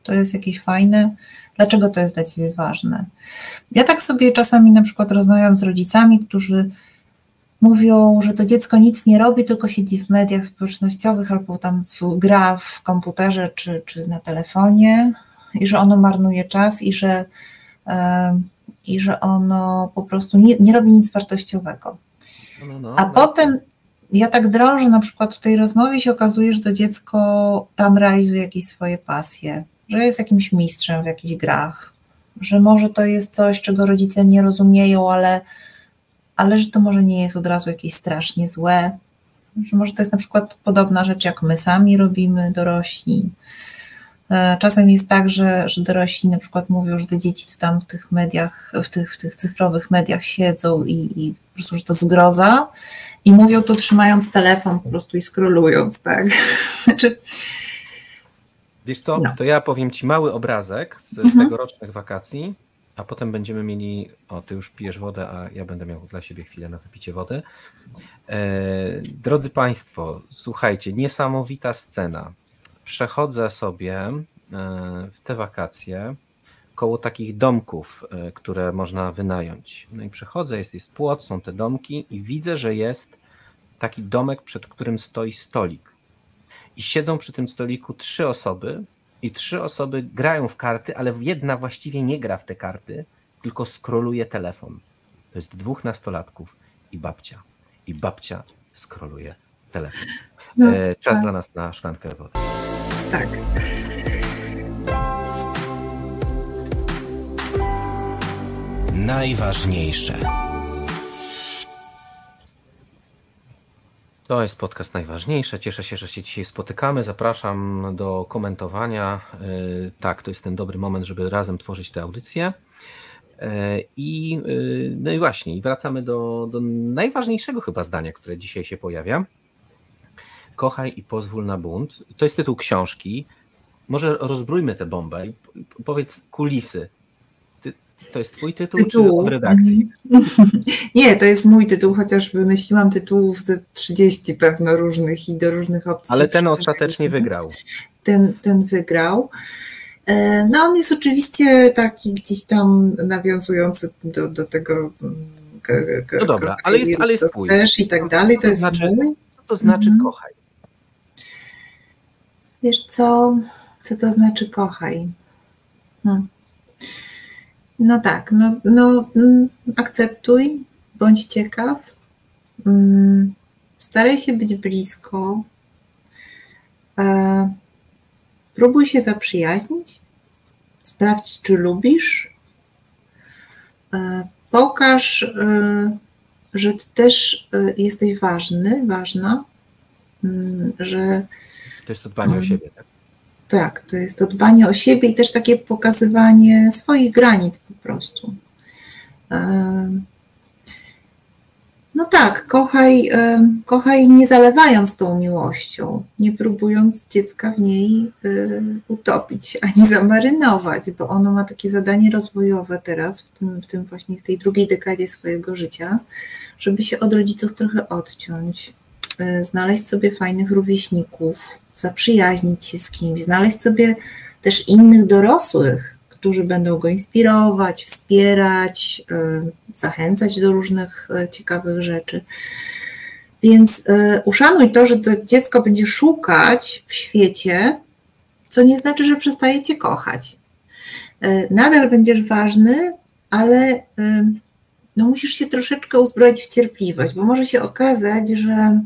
[SPEAKER 3] To jest jakieś fajne? Dlaczego to jest dla ciebie ważne? Ja tak sobie czasami na przykład rozmawiam z rodzicami, którzy mówią, że to dziecko nic nie robi, tylko siedzi w mediach społecznościowych albo tam gra w komputerze czy, czy na telefonie i że ono marnuje czas i że, i że ono po prostu nie, nie robi nic wartościowego. No, no, no A no. potem ja tak drążę, na przykład w tej rozmowie się okazuje, że to dziecko tam realizuje jakieś swoje pasje, że jest jakimś mistrzem w jakichś grach, że może to jest coś, czego rodzice nie rozumieją, ale, ale że to może nie jest od razu jakieś strasznie złe, że może to jest na przykład podobna rzecz, jak my sami robimy, dorośli. E, czasem jest tak, że, że dorośli na przykład mówią, że te dzieci co tam w tych mediach, w tych, w tych cyfrowych mediach siedzą i, i po prostu, że to zgroza i mówią to trzymając telefon po prostu i skrolując, tak? Znaczy,
[SPEAKER 2] Wiesz co, no. to ja powiem Ci mały obrazek z mhm. tegorocznych wakacji, a potem będziemy mieli, o Ty już pijesz wodę, a ja będę miał dla siebie chwilę na wypicie wody. E, drodzy Państwo, słuchajcie, niesamowita scena. Przechodzę sobie e, w te wakacje koło takich domków, e, które można wynająć. No i przechodzę, jest, jest płot, są te domki i widzę, że jest taki domek, przed którym stoi stolik i siedzą przy tym stoliku trzy osoby i trzy osoby grają w karty, ale jedna właściwie nie gra w te karty, tylko skroluje telefon. To jest dwóch nastolatków i babcia. I babcia skroluje telefon. No, e, czas tak. dla nas na szklankę wody.
[SPEAKER 3] Tak.
[SPEAKER 1] Najważniejsze.
[SPEAKER 2] To jest podcast najważniejsze. Cieszę się, że się dzisiaj spotykamy. Zapraszam do komentowania. Y, tak, to jest ten dobry moment, żeby razem tworzyć tę audycję. Y, I, y, no i właśnie, wracamy do, do najważniejszego chyba zdania, które dzisiaj się pojawia. Kochaj i pozwól na bunt. To jest tytuł książki. Może rozbrójmy tę bombę i powiedz kulisy to jest twój tytuł, tytuł. czy od redakcji?
[SPEAKER 3] Nie, to jest mój tytuł, chociaż wymyśliłam tytułów ze 30 pewno różnych i do różnych opcji.
[SPEAKER 2] Ale ten ostatecznie wygrał.
[SPEAKER 3] Ten, ten wygrał. E, no on jest oczywiście taki gdzieś tam nawiązujący do, do tego
[SPEAKER 2] no dobra, ale jest, ale jest twój.
[SPEAKER 3] Też i tak dalej, to, to jest
[SPEAKER 2] znaczy,
[SPEAKER 3] mój.
[SPEAKER 2] Co to znaczy mhm. kochaj?
[SPEAKER 3] Wiesz co, co to znaczy kochaj? Hmm. No tak, no, no mm, akceptuj, bądź ciekaw, mm, staraj się być blisko, e, próbuj się zaprzyjaźnić, sprawdź, czy lubisz, e, pokaż, e, że ty też jesteś ważny, ważna, mm, że.
[SPEAKER 2] To jest to dbanie o siebie, tak?
[SPEAKER 3] Tak, to jest to dbanie o siebie i też takie pokazywanie swoich granic po prostu. No tak, kochaj, kochaj nie zalewając tą miłością, nie próbując dziecka w niej utopić ani zamarynować, bo ono ma takie zadanie rozwojowe teraz, w tym, w tym właśnie w tej drugiej dekadzie swojego życia, żeby się od rodziców trochę odciąć, e, znaleźć sobie fajnych rówieśników, zaprzyjaźnić się z kimś, znaleźć sobie też innych dorosłych, którzy będą go inspirować, wspierać, y, zachęcać do różnych y, ciekawych rzeczy. Więc y, uszanuj to, że to dziecko będzie szukać w świecie, co nie znaczy, że przestaje cię kochać. Nadal będziesz ważny, ale no musisz się troszeczkę uzbroić w cierpliwość, bo może się okazać, że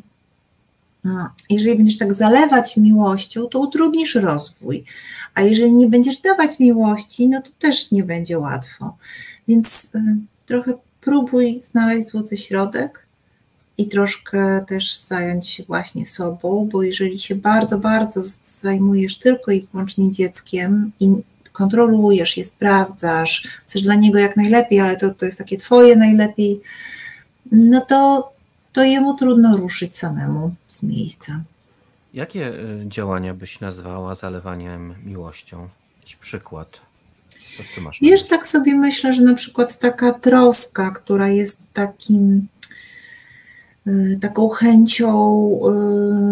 [SPEAKER 3] jeżeli będziesz tak zalewać miłością, to utrudnisz rozwój. A jeżeli nie będziesz dawać miłości, no to też nie będzie łatwo. Więc y, trochę próbuj znaleźć złoty środek i troszkę też zająć się właśnie sobą, bo jeżeli się bardzo, bardzo zajmujesz tylko i wyłącznie dzieckiem i kontrolujesz je, sprawdzasz, chcesz dla niego jak najlepiej, ale to, to jest takie twoje najlepiej, no to to jemu trudno ruszyć samemu z miejsca.
[SPEAKER 2] Jakie y, działania byś nazwała zalewaniem miłością? Jakiś przykład. Co masz
[SPEAKER 3] Wiesz, tak sobie myślę, że na przykład taka troska, która jest takim, y, taką chęcią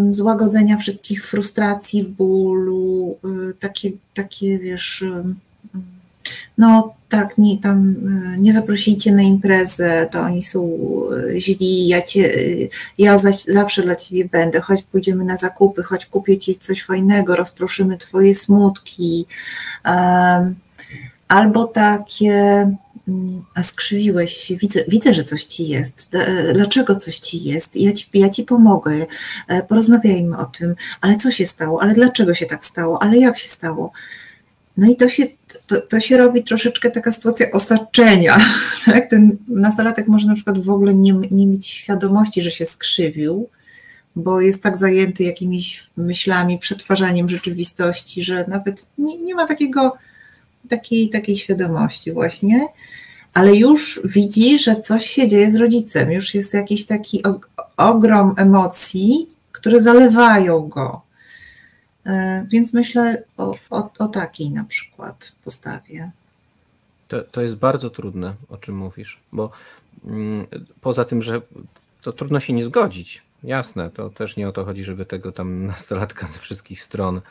[SPEAKER 3] y, złagodzenia wszystkich frustracji, bólu, takie, takie wiesz, no tak, nie, tam y, nie zaprosicie na imprezę, to oni są y, źli, ja, cię, y, ja za, zawsze dla ciebie będę, choć pójdziemy na zakupy, choć kupię ci coś fajnego, rozproszymy twoje smutki. Um, albo takie, mm, a skrzywiłeś się, widzę, widzę, że coś ci jest. Dlaczego coś ci jest? Ja ci, ja ci pomogę, e, porozmawiajmy o tym, ale co się stało, ale dlaczego się tak stało, ale jak się stało? No i to się, to, to się robi troszeczkę taka sytuacja osaczenia. Tak? Ten nastolatek może na przykład w ogóle nie, nie mieć świadomości, że się skrzywił, bo jest tak zajęty jakimiś myślami, przetwarzaniem rzeczywistości, że nawet nie, nie ma takiego takiej, takiej świadomości właśnie, ale już widzi, że coś się dzieje z rodzicem, już jest jakiś taki og- ogrom emocji, które zalewają go. E, Więc myślę o, o, o takiej na przykład postawie.
[SPEAKER 2] To, to jest bardzo trudne, o czym mówisz, bo mm, poza tym, że to trudno się nie zgodzić. Jasne, to też nie o to chodzi, żeby tego tam nastolatka ze wszystkich stron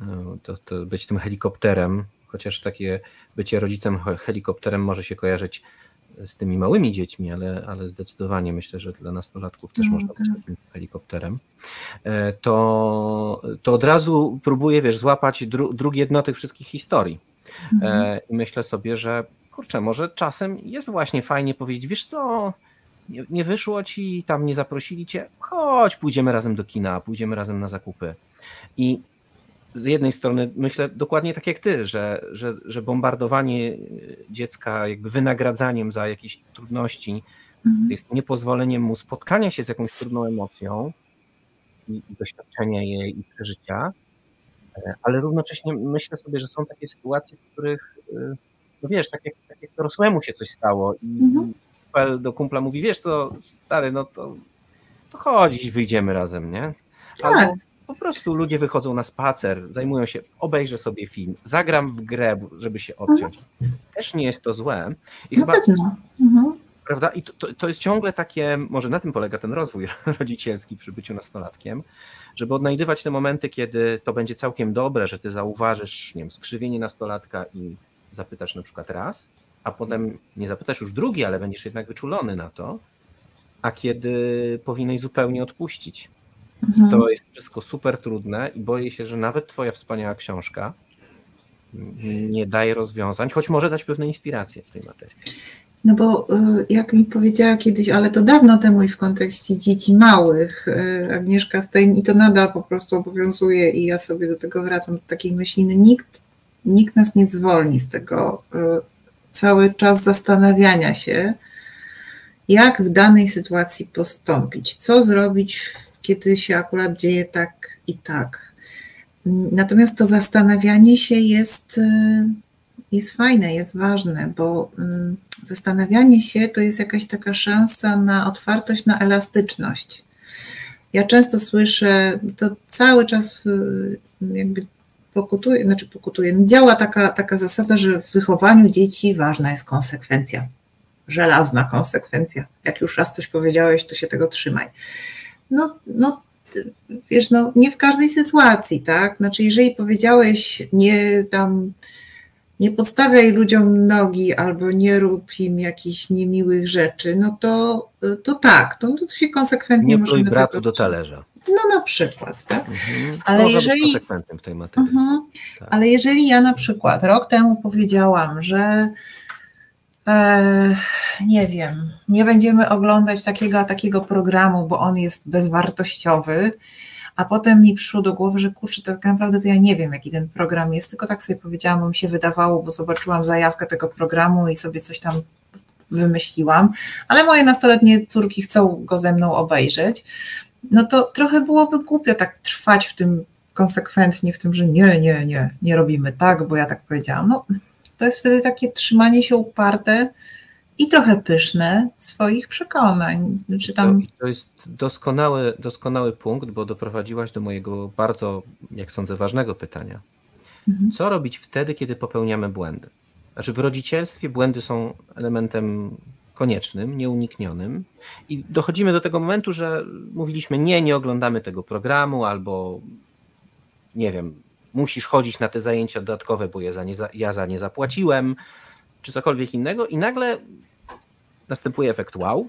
[SPEAKER 2] e, to, to być tym helikopterem, chociaż takie bycie rodzicem he- helikopterem może się kojarzyć z tymi małymi dziećmi, ale, ale zdecydowanie myślę, że dla nastolatków też
[SPEAKER 3] No,
[SPEAKER 2] można być
[SPEAKER 3] tak.
[SPEAKER 2] takim helikopterem. E, To, to od razu próbuję, wiesz, złapać dru, drugie dno tych wszystkich historii. E, I myślę sobie, że kurczę, może czasem jest właśnie fajnie powiedzieć, wiesz co, nie, nie wyszło ci, tam nie zaprosili cię, chodź, pójdziemy razem do kina, pójdziemy razem na zakupy. I z jednej strony myślę dokładnie tak jak ty, że, że, że bombardowanie dziecka jakby wynagradzaniem za jakieś trudności
[SPEAKER 3] Mhm.
[SPEAKER 2] jest niepozwoleniem mu spotkania się z jakąś trudną emocją i, i doświadczenia jej i przeżycia, E, ale równocześnie myślę sobie, że są takie sytuacje, w których, y, no wiesz, tak jak, tak jak dorosłemu się coś stało i
[SPEAKER 3] Mhm.
[SPEAKER 2] kumpel do kumpla mówi, wiesz co, stary, no to, to chodź wyjdziemy razem, nie?
[SPEAKER 3] Tak.
[SPEAKER 2] Po prostu ludzie wychodzą na spacer, zajmują się, obejrzę sobie film, zagram w grę, żeby się odciąć. Też nie jest to złe. I
[SPEAKER 3] Na
[SPEAKER 2] chyba
[SPEAKER 3] pewno. Mhm.
[SPEAKER 2] Prawda? I to, to, to jest ciągle takie, może na tym polega ten rozwój rodzicielski przy byciu nastolatkiem, żeby odnajdywać te momenty, kiedy to będzie całkiem dobre, że ty zauważysz, nie wiem, skrzywienie nastolatka i zapytasz na przykład raz, a potem nie zapytasz już drugi, ale będziesz jednak wyczulony na to, a kiedy powinieneś zupełnie odpuścić.
[SPEAKER 3] Mhm.
[SPEAKER 2] To jest wszystko super trudne i boję się, że nawet twoja wspaniała książka nie daje rozwiązań, choć może dać pewne inspiracje w tej materii.
[SPEAKER 3] No bo y, jak mi powiedziała kiedyś, ale to dawno temu i w kontekście dzieci małych, y, Agnieszka Stein, i to nadal po prostu obowiązuje i ja sobie do tego wracam, do takiej myśli, no nikt, nikt nas nie zwolni z tego y, cały czas zastanawiania się, jak w danej sytuacji postąpić, co zrobić, kiedy się akurat dzieje tak i tak. Natomiast to zastanawianie się jest, y, jest fajne, jest ważne, bo mm, zastanawianie się to jest jakaś taka szansa na otwartość, na elastyczność. Ja często słyszę, to cały czas y, jakby pokutuje, znaczy pokutuje, no działa taka, taka zasada, że w wychowaniu dzieci ważna jest konsekwencja. Żelazna konsekwencja. Jak już raz coś powiedziałeś, to się tego trzymaj. No, no wiesz, no nie w każdej sytuacji, tak? Znaczy, jeżeli powiedziałeś nie tam nie podstawiaj ludziom nogi albo nie rób im jakichś niemiłych rzeczy, no to, to tak, to, to się konsekwentnie
[SPEAKER 2] Nie
[SPEAKER 3] możemy
[SPEAKER 2] pluj bratu do talerza.
[SPEAKER 3] No na przykład, tak?
[SPEAKER 2] Mhm.
[SPEAKER 3] Ale
[SPEAKER 2] Można
[SPEAKER 3] jeżeli-
[SPEAKER 2] być konsekwentnym w tej materii.
[SPEAKER 3] Mhm.
[SPEAKER 2] Tak.
[SPEAKER 3] Ale jeżeli ja na przykład rok temu powiedziałam, że nie wiem, nie będziemy oglądać takiego a takiego programu, bo on jest bezwartościowy, a potem mi przyszło do głowy, że kurczę, tak naprawdę to ja nie wiem, jaki ten program jest, tylko tak sobie powiedziałam, bo mi się wydawało, bo zobaczyłam zajawkę tego programu i sobie coś tam wymyśliłam, ale moje nastoletnie córki chcą go ze mną obejrzeć, no to trochę byłoby głupio tak trwać w tym konsekwentnie, w tym, że nie, nie, nie, nie robimy tak, bo ja tak powiedziałam. No, to jest wtedy takie trzymanie się uparte i trochę pyszne swoich przekonań. Czy tam...
[SPEAKER 2] To, jest doskonały, doskonały punkt, bo doprowadziłaś do mojego bardzo, jak sądzę, ważnego pytania. Mhm. Co robić wtedy, kiedy popełniamy błędy? Znaczy, w rodzicielstwie błędy są elementem koniecznym, nieuniknionym, i dochodzimy do tego momentu, że mówiliśmy: Nie, nie oglądamy tego programu, albo nie wiem, musisz chodzić na te zajęcia dodatkowe, bo ja za nie, ja za nie zapłaciłem, czy cokolwiek innego, i nagle następuje efekt wow.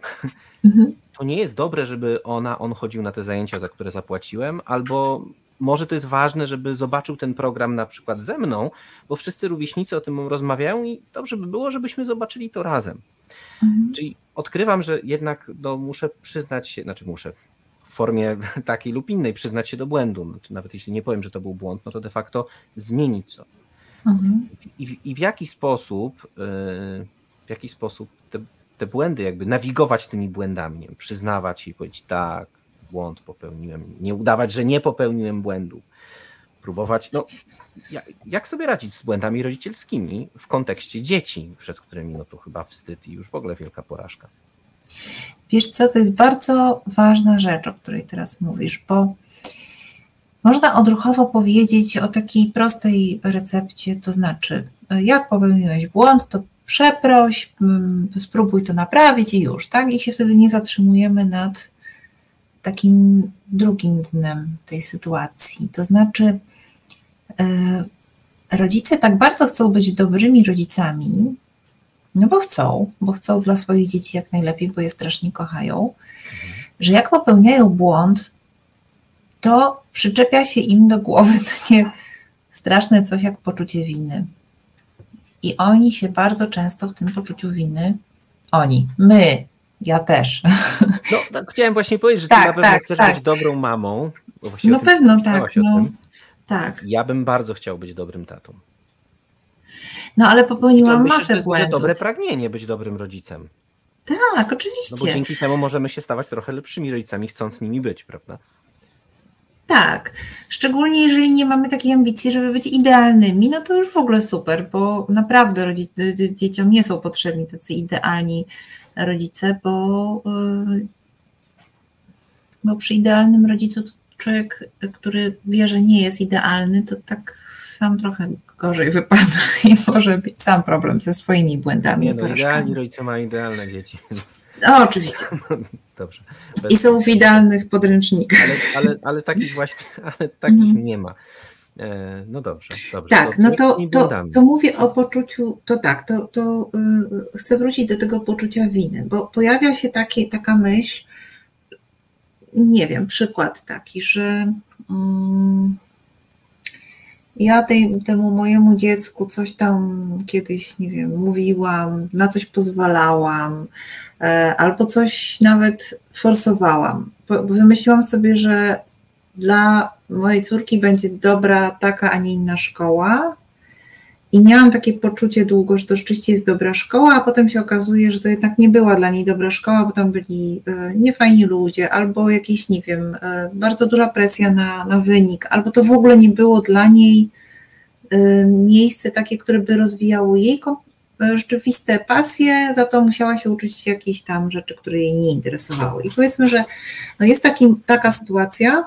[SPEAKER 2] Mhm. To nie jest dobre, żeby ona, on chodził na te zajęcia, za które zapłaciłem, albo może to jest ważne, żeby zobaczył ten program na przykład ze mną, bo wszyscy rówieśnicy o tym rozmawiają i dobrze by było, żebyśmy zobaczyli to razem. Mhm. Czyli odkrywam, że jednak no, muszę przyznać się, znaczy muszę formie takiej lub innej przyznać się do błędu. Znaczy, nawet jeśli nie powiem, że to był błąd, no to de facto zmienić co. Mhm. I, w, I w jaki sposób, yy, w jaki sposób te, te błędy, jakby nawigować tymi błędami, nie wiem, przyznawać i powiedzieć tak, błąd popełniłem, nie udawać, że nie popełniłem błędu. Próbować, no, jak sobie radzić z błędami rodzicielskimi w kontekście dzieci, przed którymi no to chyba wstyd i już w ogóle wielka porażka.
[SPEAKER 3] Wiesz co, to jest bardzo ważna rzecz, o której teraz mówisz, bo można odruchowo powiedzieć o takiej prostej recepcie, to znaczy, jak popełniłeś błąd, to przeproś, mm, spróbuj to naprawić i już, tak? I się wtedy nie zatrzymujemy nad takim drugim dnem tej sytuacji. To znaczy, e, rodzice tak bardzo chcą być dobrymi rodzicami, no bo chcą, bo chcą dla swoich dzieci jak najlepiej, bo je strasznie kochają, że jak popełniają błąd, to przyczepia się im do głowy takie straszne coś jak poczucie winy. I oni się bardzo często w tym poczuciu winy, oni, my, ja też.
[SPEAKER 2] No, tak, chciałem właśnie powiedzieć, że tak, ty na pewno tak, chcesz tak. być dobrą mamą.
[SPEAKER 3] no pewno tak. No, tak.
[SPEAKER 2] Ja bym bardzo chciał być dobrym tatą.
[SPEAKER 3] No ale popełniłam masę
[SPEAKER 2] to jest
[SPEAKER 3] błędów.
[SPEAKER 2] dobre pragnienie być dobrym rodzicem.
[SPEAKER 3] Tak, oczywiście.
[SPEAKER 2] No bo dzięki temu możemy się stawać trochę lepszymi rodzicami, chcąc nimi być, prawda?
[SPEAKER 3] Tak, szczególnie jeżeli nie mamy takiej ambicji, żeby być idealnymi, no to już w ogóle super, bo naprawdę dzieciom nie są potrzebni tacy idealni rodzice, bo, y, bo przy idealnym rodzicu to człowiek, który wie, że nie jest idealny, to tak sam trochę gorzej wypada i może być sam problem ze swoimi błędami.
[SPEAKER 2] Nie, no, idealni rodzice mają idealne dzieci.
[SPEAKER 3] O, oczywiście.
[SPEAKER 2] Dobrze.
[SPEAKER 3] Bez... I są w idealnych podręcznikach.
[SPEAKER 2] Ale, ale, ale takich właśnie, ale takich mm. nie ma. E, no dobrze, dobrze.
[SPEAKER 3] Tak, no to, to, to mówię o poczuciu, to tak, to, to yy, chcę wrócić do tego poczucia winy, bo pojawia się takie, taka myśl, nie wiem, przykład taki, że yy, ja tej, temu mojemu dziecku coś tam kiedyś, nie wiem, mówiłam, na coś pozwalałam, yy, albo coś nawet forsowałam. Wymyśliłam sobie, że dla mojej córki będzie dobra taka, a nie inna szkoła. I miałam takie poczucie długo, że to rzeczywiście jest dobra szkoła, a potem się okazuje, że to jednak nie była dla niej dobra szkoła, bo tam byli e, niefajni ludzie, albo jakieś, nie wiem, e, bardzo duża presja na, na wynik, albo to w ogóle nie było dla niej e, miejsce takie, które by rozwijało jej rzeczywiste pasje, za to musiała się uczyć jakieś tam rzeczy, które jej nie interesowały. I powiedzmy, że no jest taki, taka sytuacja,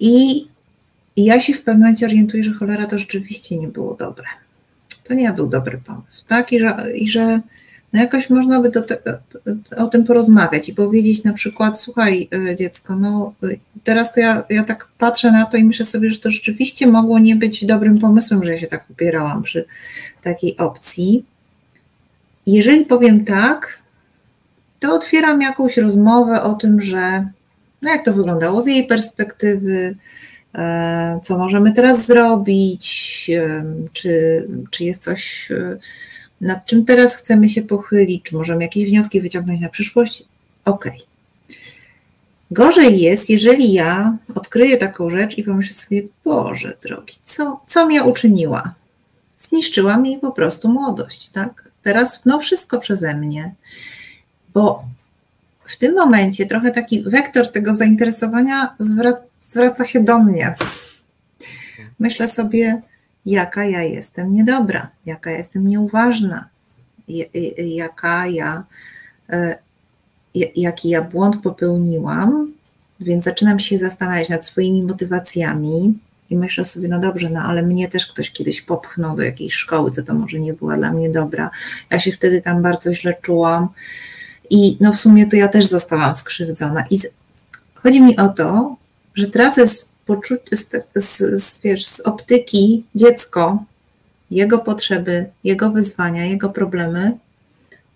[SPEAKER 3] i ja się w pewnym momencie orientuję, że cholera to rzeczywiście nie było dobre. To nie był dobry pomysł, tak? I że, i że no jakoś można by o tym porozmawiać i powiedzieć na przykład, słuchaj e, dziecko, no teraz to ja, ja tak patrzę na to i myślę sobie, że to rzeczywiście mogło nie być dobrym pomysłem, że ja się tak upierałam przy takiej opcji. Jeżeli powiem tak, to otwieram jakąś rozmowę o tym, że no jak to wyglądało z jej perspektywy, e, co możemy teraz zrobić, e, czy, czy jest coś, e, nad czym teraz chcemy się pochylić, czy możemy jakieś wnioski wyciągnąć na przyszłość. Ok. Gorzej jest, jeżeli ja odkryję taką rzecz i pomyślę sobie, Boże drogi, co, co mnie uczyniła? Zniszczyła mi po prostu młodość, tak? Teraz no wszystko przeze mnie, bo w tym momencie trochę taki wektor tego zainteresowania zwraca, się do mnie. Myślę sobie, jaka ja jestem niedobra, jaka jestem nieuważna, jaka ja, jaki ja błąd popełniłam, więc zaczynam się zastanawiać nad swoimi motywacjami i myślę sobie, no dobrze, no ale mnie też ktoś kiedyś popchnął do jakiejś szkoły, co to może nie była dla mnie dobra. Ja się wtedy tam bardzo źle czułam i no w sumie to ja też zostałam skrzywdzona. I z, chodzi mi o to, że tracę z, poczu- z, z, z, wiesz, z optyki dziecko, jego potrzeby, jego wyzwania, jego problemy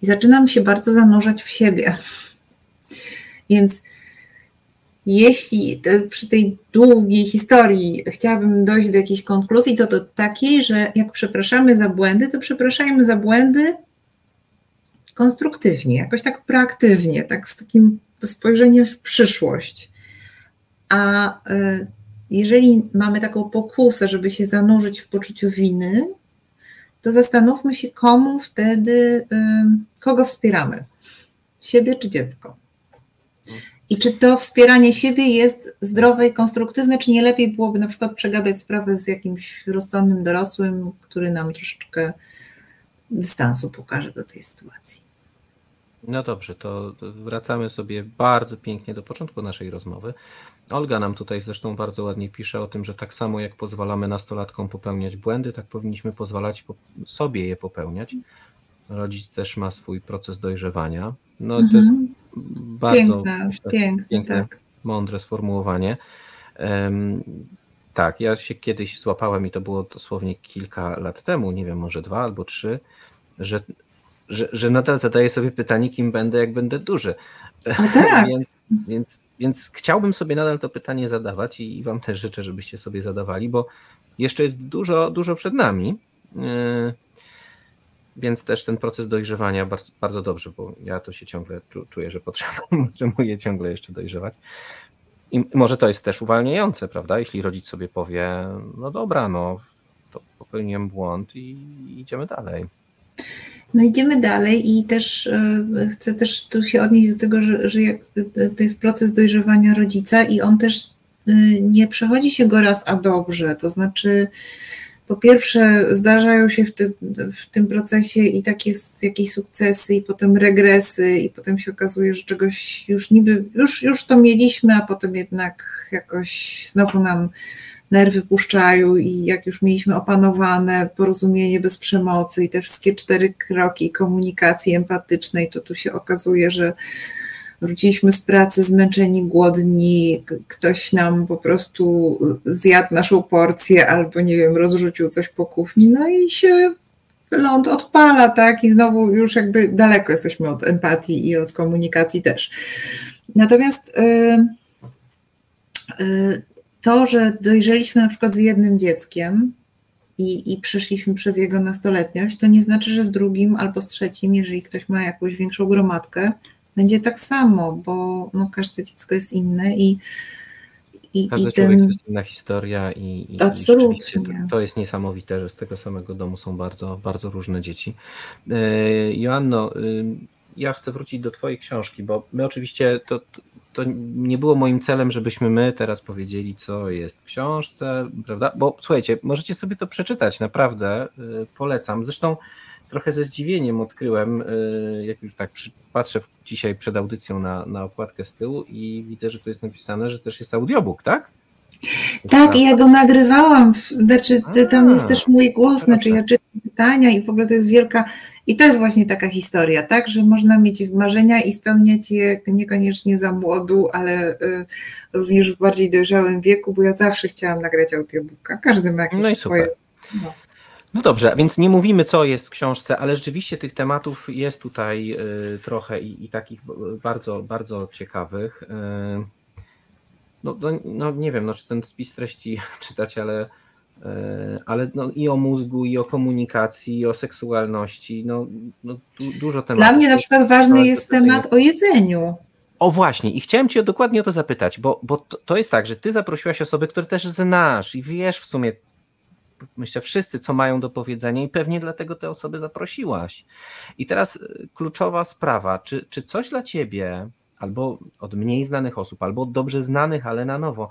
[SPEAKER 3] i zaczynam się bardzo zanurzać w siebie. Więc jeśli przy tej długiej historii chciałabym dojść do jakiejś konkluzji, to do takiej, że jak przepraszamy za błędy, to przepraszajmy za błędy konstruktywnie, jakoś tak proaktywnie, tak z takim spojrzeniem w przyszłość. A y, jeżeli mamy taką pokusę, żeby się zanurzyć w poczuciu winy, to zastanówmy się, komu wtedy, y, kogo wspieramy. Siebie czy dziecko? I czy to wspieranie siebie jest zdrowe i konstruktywne, czy nie lepiej byłoby na przykład przegadać sprawę z jakimś rozsądnym dorosłym, który nam troszeczkę dystansu pokaże do tej sytuacji?
[SPEAKER 2] No dobrze, to wracamy sobie bardzo pięknie do początku naszej rozmowy. Olga nam tutaj zresztą bardzo ładnie pisze o tym, że tak samo jak pozwalamy nastolatkom popełniać błędy, tak powinniśmy pozwalać sobie je popełniać. Rodzic też ma swój proces dojrzewania. No mhm. to jest mhm. bardzo
[SPEAKER 3] piękne, myślę, piękne, piękne tak.
[SPEAKER 2] mądre sformułowanie. Um, tak, ja się kiedyś złapałem i to było dosłownie kilka lat temu, nie wiem, może dwa albo trzy, że, że, że nadal zadaję sobie pytanie, kim będę, jak będę duży.
[SPEAKER 3] tak.
[SPEAKER 2] więc, więc, więc chciałbym sobie nadal to pytanie zadawać i Wam też życzę, żebyście sobie zadawali, bo jeszcze jest dużo, dużo przed nami. Yy, więc też ten proces dojrzewania bardzo, bardzo dobrze, bo ja to się ciągle czuję, że potrzebuję ciągle jeszcze dojrzewać. I może to jest też uwalniające, prawda? Jeśli rodzic sobie powie, no dobra, no to popełniłem błąd i idziemy dalej.
[SPEAKER 3] No idziemy dalej i też y, chcę też tu się odnieść do tego, że, że jak, to jest proces dojrzewania rodzica i on też y, nie przechodzi się go raz a dobrze, to znaczy po pierwsze zdarzają się w, te, w, tym procesie i takie jakieś sukcesy, i potem regresy, i potem się okazuje, że czegoś już niby, już, już to mieliśmy, a potem jednak jakoś znowu nam nerwy puszczają i jak już mieliśmy opanowane porozumienie bez przemocy i te wszystkie cztery kroki komunikacji empatycznej, to tu się okazuje, że wróciliśmy z pracy zmęczeni, głodni, ktoś nam po prostu zjadł naszą porcję albo nie wiem, rozrzucił coś po kuchni, no i się ląd odpala, tak? I znowu już jakby daleko jesteśmy od empatii i od komunikacji też. Natomiast yy, to, że dojrzeliśmy na przykład z jednym dzieckiem i, i przeszliśmy przez jego nastoletniość, to nie znaczy, że z drugim albo z trzecim, jeżeli ktoś ma jakąś większą gromadkę, będzie tak samo, bo no, każde dziecko jest inne i,
[SPEAKER 2] i, Każdy i ten... człowiek to jest inna historia i, i
[SPEAKER 3] Absolutnie.
[SPEAKER 2] To, to, jest niesamowite, że z tego samego domu są bardzo, bardzo różne dzieci. E, Joanno, ja chcę wrócić do Twojej książki, bo my oczywiście to, to nie było moim celem, żebyśmy my teraz powiedzieli, co jest w książce, prawda? Bo słuchajcie, możecie sobie to przeczytać, naprawdę y, polecam. Zresztą trochę ze zdziwieniem odkryłem, y, jak już tak patrzę dzisiaj przed audycją na, na okładkę z tyłu i widzę, że to jest napisane, że też jest audiobook, tak?
[SPEAKER 3] Tak, i ja go nagrywałam, znaczy tam jest też mój głos, znaczy ja czytam pytania i w ogóle to jest wielka, i to jest właśnie taka historia, tak, że można mieć marzenia i spełniać je niekoniecznie za młodu, ale y, również w bardziej dojrzałym wieku, bo ja zawsze chciałam nagrać audiobooka, każdy ma jakieś no swoje...
[SPEAKER 2] No. No dobrze, więc nie mówimy, co jest w książce, ale rzeczywiście tych tematów jest tutaj y, trochę i, i, takich bardzo, bardzo ciekawych. Y, no, no, no, nie wiem, no, czy ten spis treści czytać, ale, ale no, i o mózgu, i o komunikacji, i o seksualności, no, no du, dużo tematów.
[SPEAKER 3] Dla mnie na przykład ważny jest temat o jedzeniu.
[SPEAKER 2] O właśnie, i chciałem Cię dokładnie o to zapytać, bo, bo to, to jest tak, że Ty zaprosiłaś osoby, które też znasz i wiesz w sumie myślę, wszyscy, co mają do powiedzenia, i pewnie dlatego te osoby zaprosiłaś. I teraz y, kluczowa sprawa, czy, czy coś dla ciebie, albo od mniej znanych osób, albo od dobrze znanych, ale na nowo,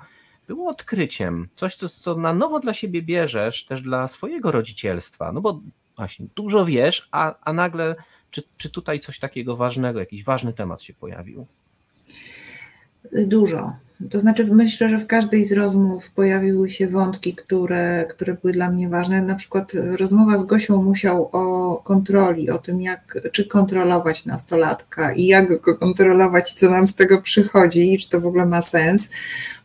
[SPEAKER 2] było odkryciem, coś, co, co na nowo dla siebie bierzesz, też dla swojego rodzicielstwa, no bo właśnie dużo wiesz, a, a nagle, czy, czy tutaj coś takiego ważnego, jakiś ważny temat się pojawił?
[SPEAKER 3] Dużo. To znaczy, myślę, że w każdej z rozmów pojawiły się wątki, które, które były dla mnie ważne. Na przykład rozmowa z Gosią Musiał o kontroli, o tym, jak, czy kontrolować nastolatka i jak go kontrolować, co nam z tego przychodzi i czy to w ogóle ma sens,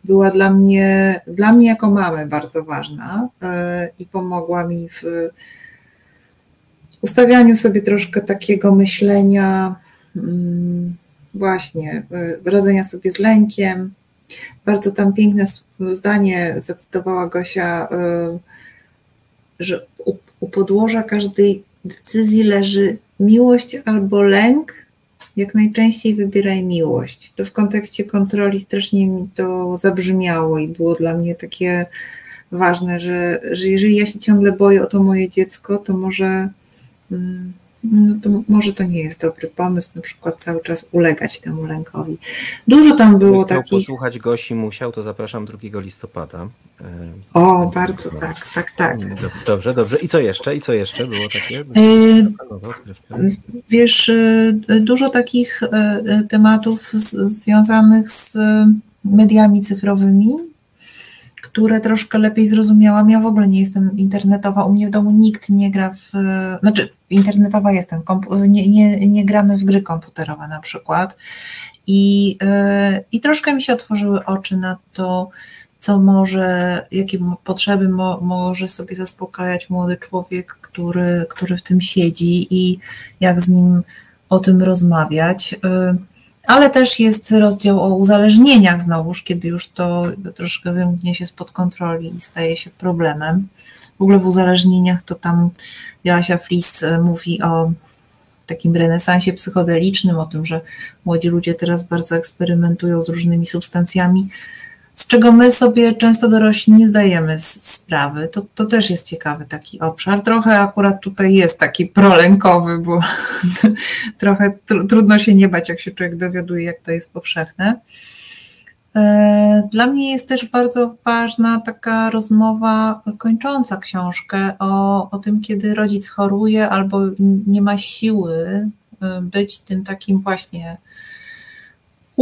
[SPEAKER 3] była dla mnie, dla mnie jako mamy bardzo ważna e, i pomogła mi w ustawianiu sobie troszkę takiego myślenia, mm, właśnie, e, radzenia sobie z lękiem bardzo tam piękne zdanie zacytowała Gosia, y, że u, podłoża każdej decyzji leży miłość albo lęk. Jak najczęściej wybieraj miłość. To w kontekście kontroli strasznie mi to zabrzmiało i było dla mnie takie ważne, że, że jeżeli ja się ciągle boję o to moje dziecko, to może. Mm, no to może to nie jest dobry pomysł, na przykład cały czas ulegać temu lękowi. Dużo tam było
[SPEAKER 2] Chciał
[SPEAKER 3] takich.
[SPEAKER 2] posłuchać Gosi musiał, to zapraszam 2 listopada.
[SPEAKER 3] E, o, bardzo tak, tak, tak.
[SPEAKER 2] Dobrze, dobrze. I co jeszcze? I co jeszcze było takie?
[SPEAKER 3] E, wiesz, e, dużo takich tematów związanych z mediami cyfrowymi, które troszkę lepiej zrozumiałam. Ja w ogóle nie jestem internetowa, u mnie w domu nikt nie gra w, znaczy internetowa jestem, nie, nie, nie gramy w gry komputerowe na przykład i, yy, i troszkę mi się otworzyły oczy na to, co może, jakie potrzeby mo, może sobie zaspokajać młody człowiek, który, który w tym siedzi i jak z nim o tym rozmawiać. Yy, ale też jest rozdział o uzależnieniach znowuż, kiedy już to troszkę wymknie się spod kontroli i staje się problemem. W ogóle w uzależnieniach to tam Joasia Flis e, mówi o takim renesansie psychodelicznym, o tym, że młodzi ludzie teraz bardzo eksperymentują z różnymi substancjami, z czego my sobie często dorośli nie zdajemy sprawy. To, to też jest ciekawy taki obszar. Trochę akurat tutaj jest taki prolękowy, bo trochę tr trudno się nie bać, jak się człowiek dowiaduje, jak to jest powszechne. E, dla mnie jest też bardzo ważna taka rozmowa kończąca książkę o, o tym, kiedy rodzic choruje albo nie ma siły e, być tym takim właśnie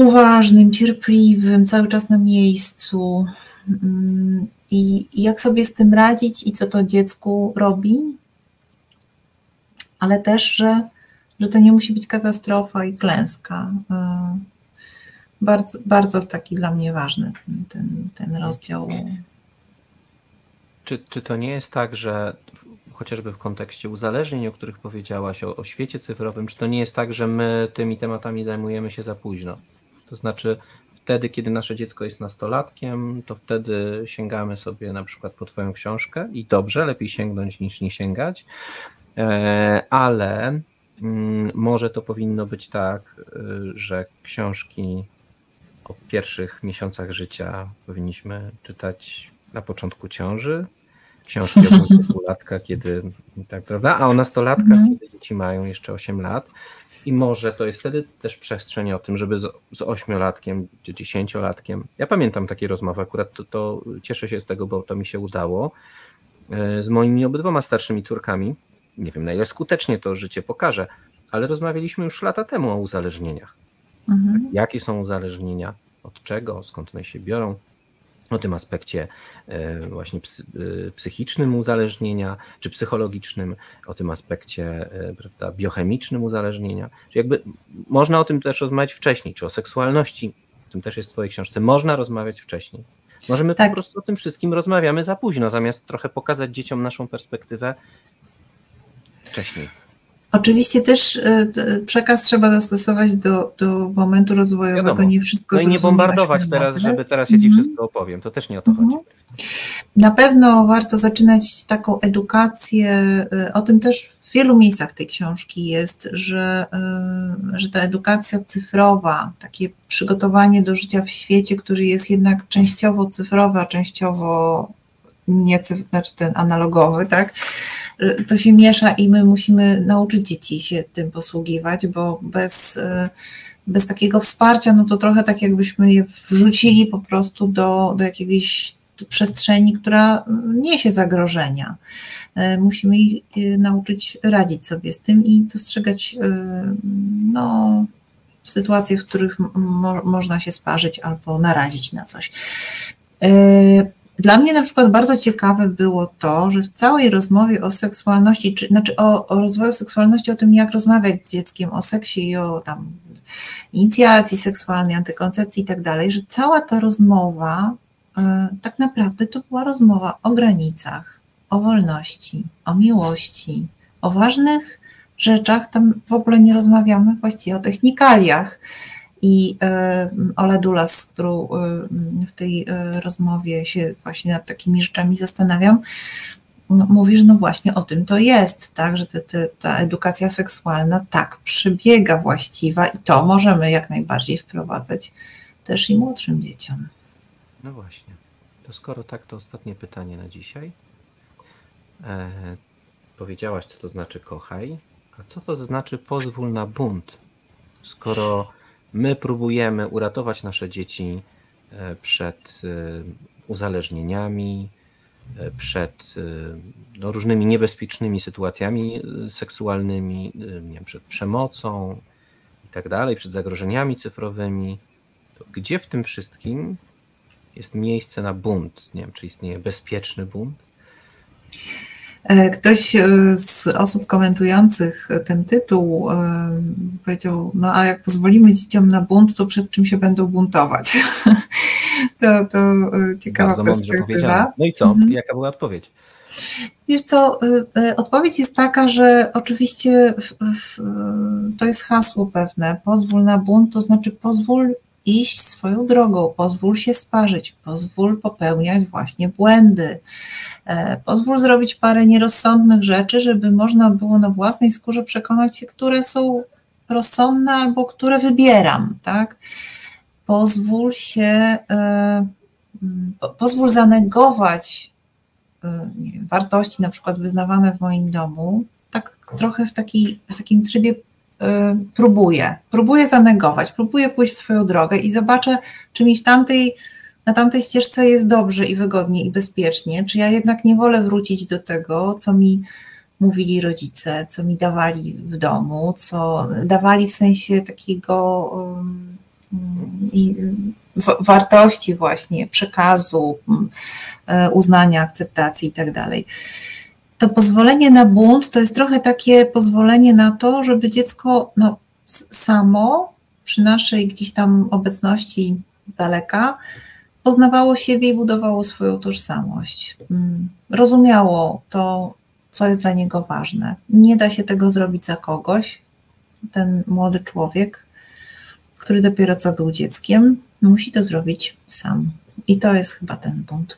[SPEAKER 3] uważnym, cierpliwym, cały czas na miejscu. Mm, I jak sobie z tym radzić i co to dziecku robi, ale też, że, że to nie musi być katastrofa i klęska. E, bardzo, bardzo taki dla mnie ważny ten, ten rozdział.
[SPEAKER 2] Czy, czy to nie jest tak, że chociażby w kontekście uzależnień, o których powiedziałaś, o, o świecie cyfrowym, czy to nie jest tak, że my tymi tematami zajmujemy się za późno? To znaczy, wtedy, kiedy nasze dziecko jest nastolatkiem, to wtedy sięgamy sobie na przykład po Twoją książkę i dobrze, lepiej sięgnąć niż nie sięgać, e, ale mm, może to powinno być tak, e, że książki o pierwszych miesiącach życia powinniśmy czytać na początku ciąży, książki o dwulatka, kiedy tak, prawda? A o nastolatkach, mm. kiedy dzieci mają jeszcze 8 lat. I może to jest wtedy też przestrzeń o tym, żeby z, z ośmiolatkiem czy dziesięciolatkiem. Ja pamiętam takie rozmowy, akurat to, to cieszę się z tego, bo to mi się udało. E, z moimi obydwoma starszymi córkami. Nie wiem, na ile skutecznie to życie pokaże, ale rozmawialiśmy już lata temu o uzależnieniach. Mhm. Jakie są uzależnienia, od czego, skąd one się biorą, o tym aspekcie e, właśnie e, psychicznym uzależnienia, czy psychologicznym, o tym aspekcie e, prawda, biochemicznym uzależnienia. Czy jakby można o tym też rozmawiać wcześniej, czy o seksualności, o tym też jest w Twojej książce, można rozmawiać wcześniej. Może my tak. po prostu o tym wszystkim rozmawiamy za późno, zamiast trochę pokazać dzieciom naszą perspektywę wcześniej.
[SPEAKER 3] Oczywiście też e, przekaz trzeba dostosować do, do momentu rozwojowego, Wiadomo. nie wszystko
[SPEAKER 2] No i nie bombardować teraz, żeby teraz ja Ci mhm. wszystko opowiem, to też nie o to mhm. chodzi.
[SPEAKER 3] Na pewno warto zaczynać taką edukację, e, o tym też w wielu miejscach tej książki jest, że, e, że ta edukacja cyfrowa, takie przygotowanie do życia w świecie, który jest jednak częściowo cyfrowy, a częściowo nie, znaczy ten analogowy, tak, to się miesza i my musimy nauczyć dzieci się tym posługiwać, bo bez, bez takiego wsparcia, no to trochę tak jakbyśmy je wrzucili po prostu do, do jakiegoś przestrzeni, która niesie zagrożenia. Musimy ich nauczyć radzić sobie z tym i dostrzegać no, sytuacje, w których mo można się sparzyć albo narazić na coś. Dla mnie na przykład bardzo ciekawe było to, że w całej rozmowie o seksualności, czy, znaczy o, o rozwoju seksualności, o tym, jak rozmawiać z dzieckiem, o seksie i o tam inicjacji seksualnej, antykoncepcji i tak dalej, że cała ta rozmowa y, tak naprawdę to była rozmowa o granicach, o wolności, o miłości, o ważnych rzeczach. Tam w ogóle nie rozmawiamy właściwie o technikaliach. I e, Ola Dulas, z którą e, w tej e, rozmowie się właśnie nad takimi rzeczami zastanawiam, no, mówi, że no właśnie o tym to jest, tak, że te, te, ta edukacja seksualna tak przebiega właściwa i to możemy jak najbardziej wprowadzać też i młodszym dzieciom.
[SPEAKER 2] No właśnie. To skoro tak, to ostatnie pytanie na dzisiaj. E, powiedziałaś, co to znaczy kochaj, a co to znaczy pozwól na bunt? Skoro My próbujemy uratować nasze dzieci e, przed e, uzależnieniami, e, przed no, różnymi niebezpiecznymi sytuacjami seksualnymi, nie wiem, przed przemocą i tak dalej, przed zagrożeniami cyfrowymi. To gdzie w tym wszystkim jest miejsce na bunt? Nie wiem, czy istnieje bezpieczny bunt?
[SPEAKER 3] E, ktoś e, z osób komentujących ten tytuł e, powiedział, no a jak pozwolimy dzieciom na bunt, to przed czym się będą buntować? to, to ciekawa Bardzo perspektywa.
[SPEAKER 2] No i co? Mhm. Jaka była odpowiedź?
[SPEAKER 3] Wiesz co, odpowiedź jest taka, że oczywiście w, w, to jest hasło pewne, pozwól na bunt, to znaczy pozwól iść swoją drogą, pozwól się sparzyć, pozwól popełniać właśnie błędy, e, pozwól zrobić parę nierozsądnych rzeczy, żeby można było na własnej skórze przekonać się, które są rozsądne albo które wybieram, tak? Pozwól się, e, pozwól zanegować e, wiem, wartości na przykład wyznawane w moim domu, tak trochę w, taki, w takim trybie próbuję, próbuję zanegować, próbuję pójść swoją drogę i zobaczę, czy mi w tamtej, na tamtej ścieżce jest dobrze i wygodnie i bezpiecznie, czy ja jednak nie wolę wrócić do tego, co mi mówili rodzice, co mi dawali w domu, co dawali w sensie takiego um, wartości właśnie, przekazu, uznania, akceptacji i tak to pozwolenie na bunt to jest trochę takie pozwolenie na to, żeby dziecko no, samo przy naszej gdzieś tam obecności z daleka poznawało siebie i budowało swoją tożsamość. Mm, rozumiało to, co jest dla niego ważne. Nie da się tego zrobić za kogoś. Ten młody człowiek, który dopiero co był dzieckiem, musi to zrobić sam. I to jest chyba ten bunt.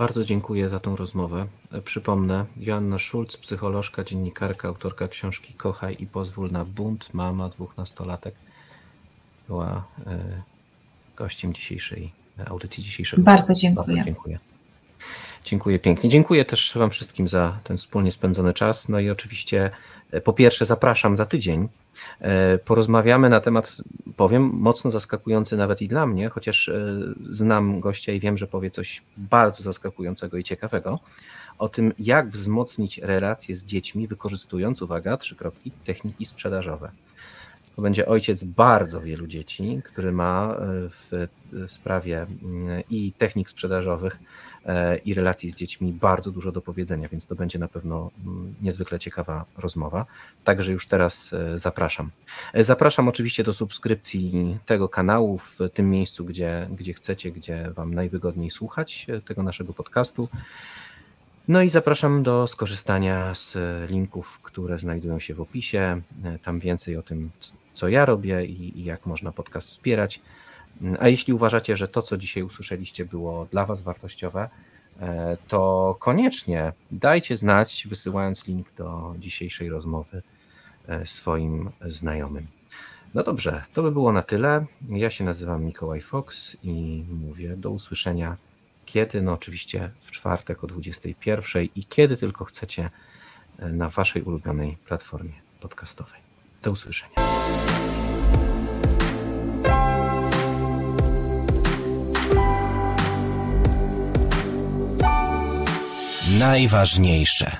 [SPEAKER 2] Bardzo dziękuję za tą rozmowę. Przypomnę, Joanna Schulz, psycholożka, dziennikarka, autorka książki Kochaj i pozwól na bunt, mama dwóch nastolatek, była e, gościem dzisiejszej audycji dzisiejszego.
[SPEAKER 3] Bardzo dziękuję. Bardzo
[SPEAKER 2] dziękuję. Dziękuję pięknie. Dziękuję też Wam wszystkim za ten wspólnie spędzony czas. No i oczywiście e, po pierwsze zapraszam za tydzień E, porozmawiamy na temat, powiem, mocno zaskakujący nawet i dla mnie, chociaż e, znam gościa i wiem, że powie coś bardzo zaskakującego i ciekawego, o tym, jak wzmocnić relacje z dziećmi, wykorzystując, uwaga, trzy kropki, techniki sprzedażowe. To będzie ojciec bardzo wielu dzieci, który ma w sprawie mm, i technik sprzedażowych, i relacji z dziećmi bardzo dużo do powiedzenia, więc to będzie na pewno mm, niezwykle ciekawa rozmowa. Także już teraz e, zapraszam. E, zapraszam oczywiście do subskrypcji tego kanału w tym miejscu, gdzie, gdzie chcecie, gdzie Wam najwygodniej słuchać tego naszego podcastu. No i zapraszam do skorzystania z linków, które znajdują się w opisie. Tam więcej o tym, co ja robię i, i jak można podcast wspierać. A jeśli uważacie, że to, co dzisiaj usłyszeliście, było dla Was wartościowe, e, to koniecznie dajcie znać, wysyłając link do dzisiejszej rozmowy e, swoim znajomym. No dobrze, to by było na tyle. Ja się nazywam Mikołaj Fox i mówię do usłyszenia kiedy, no oczywiście w czwartek o 21 i kiedy tylko chcecie e, na Waszej ulubionej platformie podcastowej. Do usłyszenia. najważniejsze.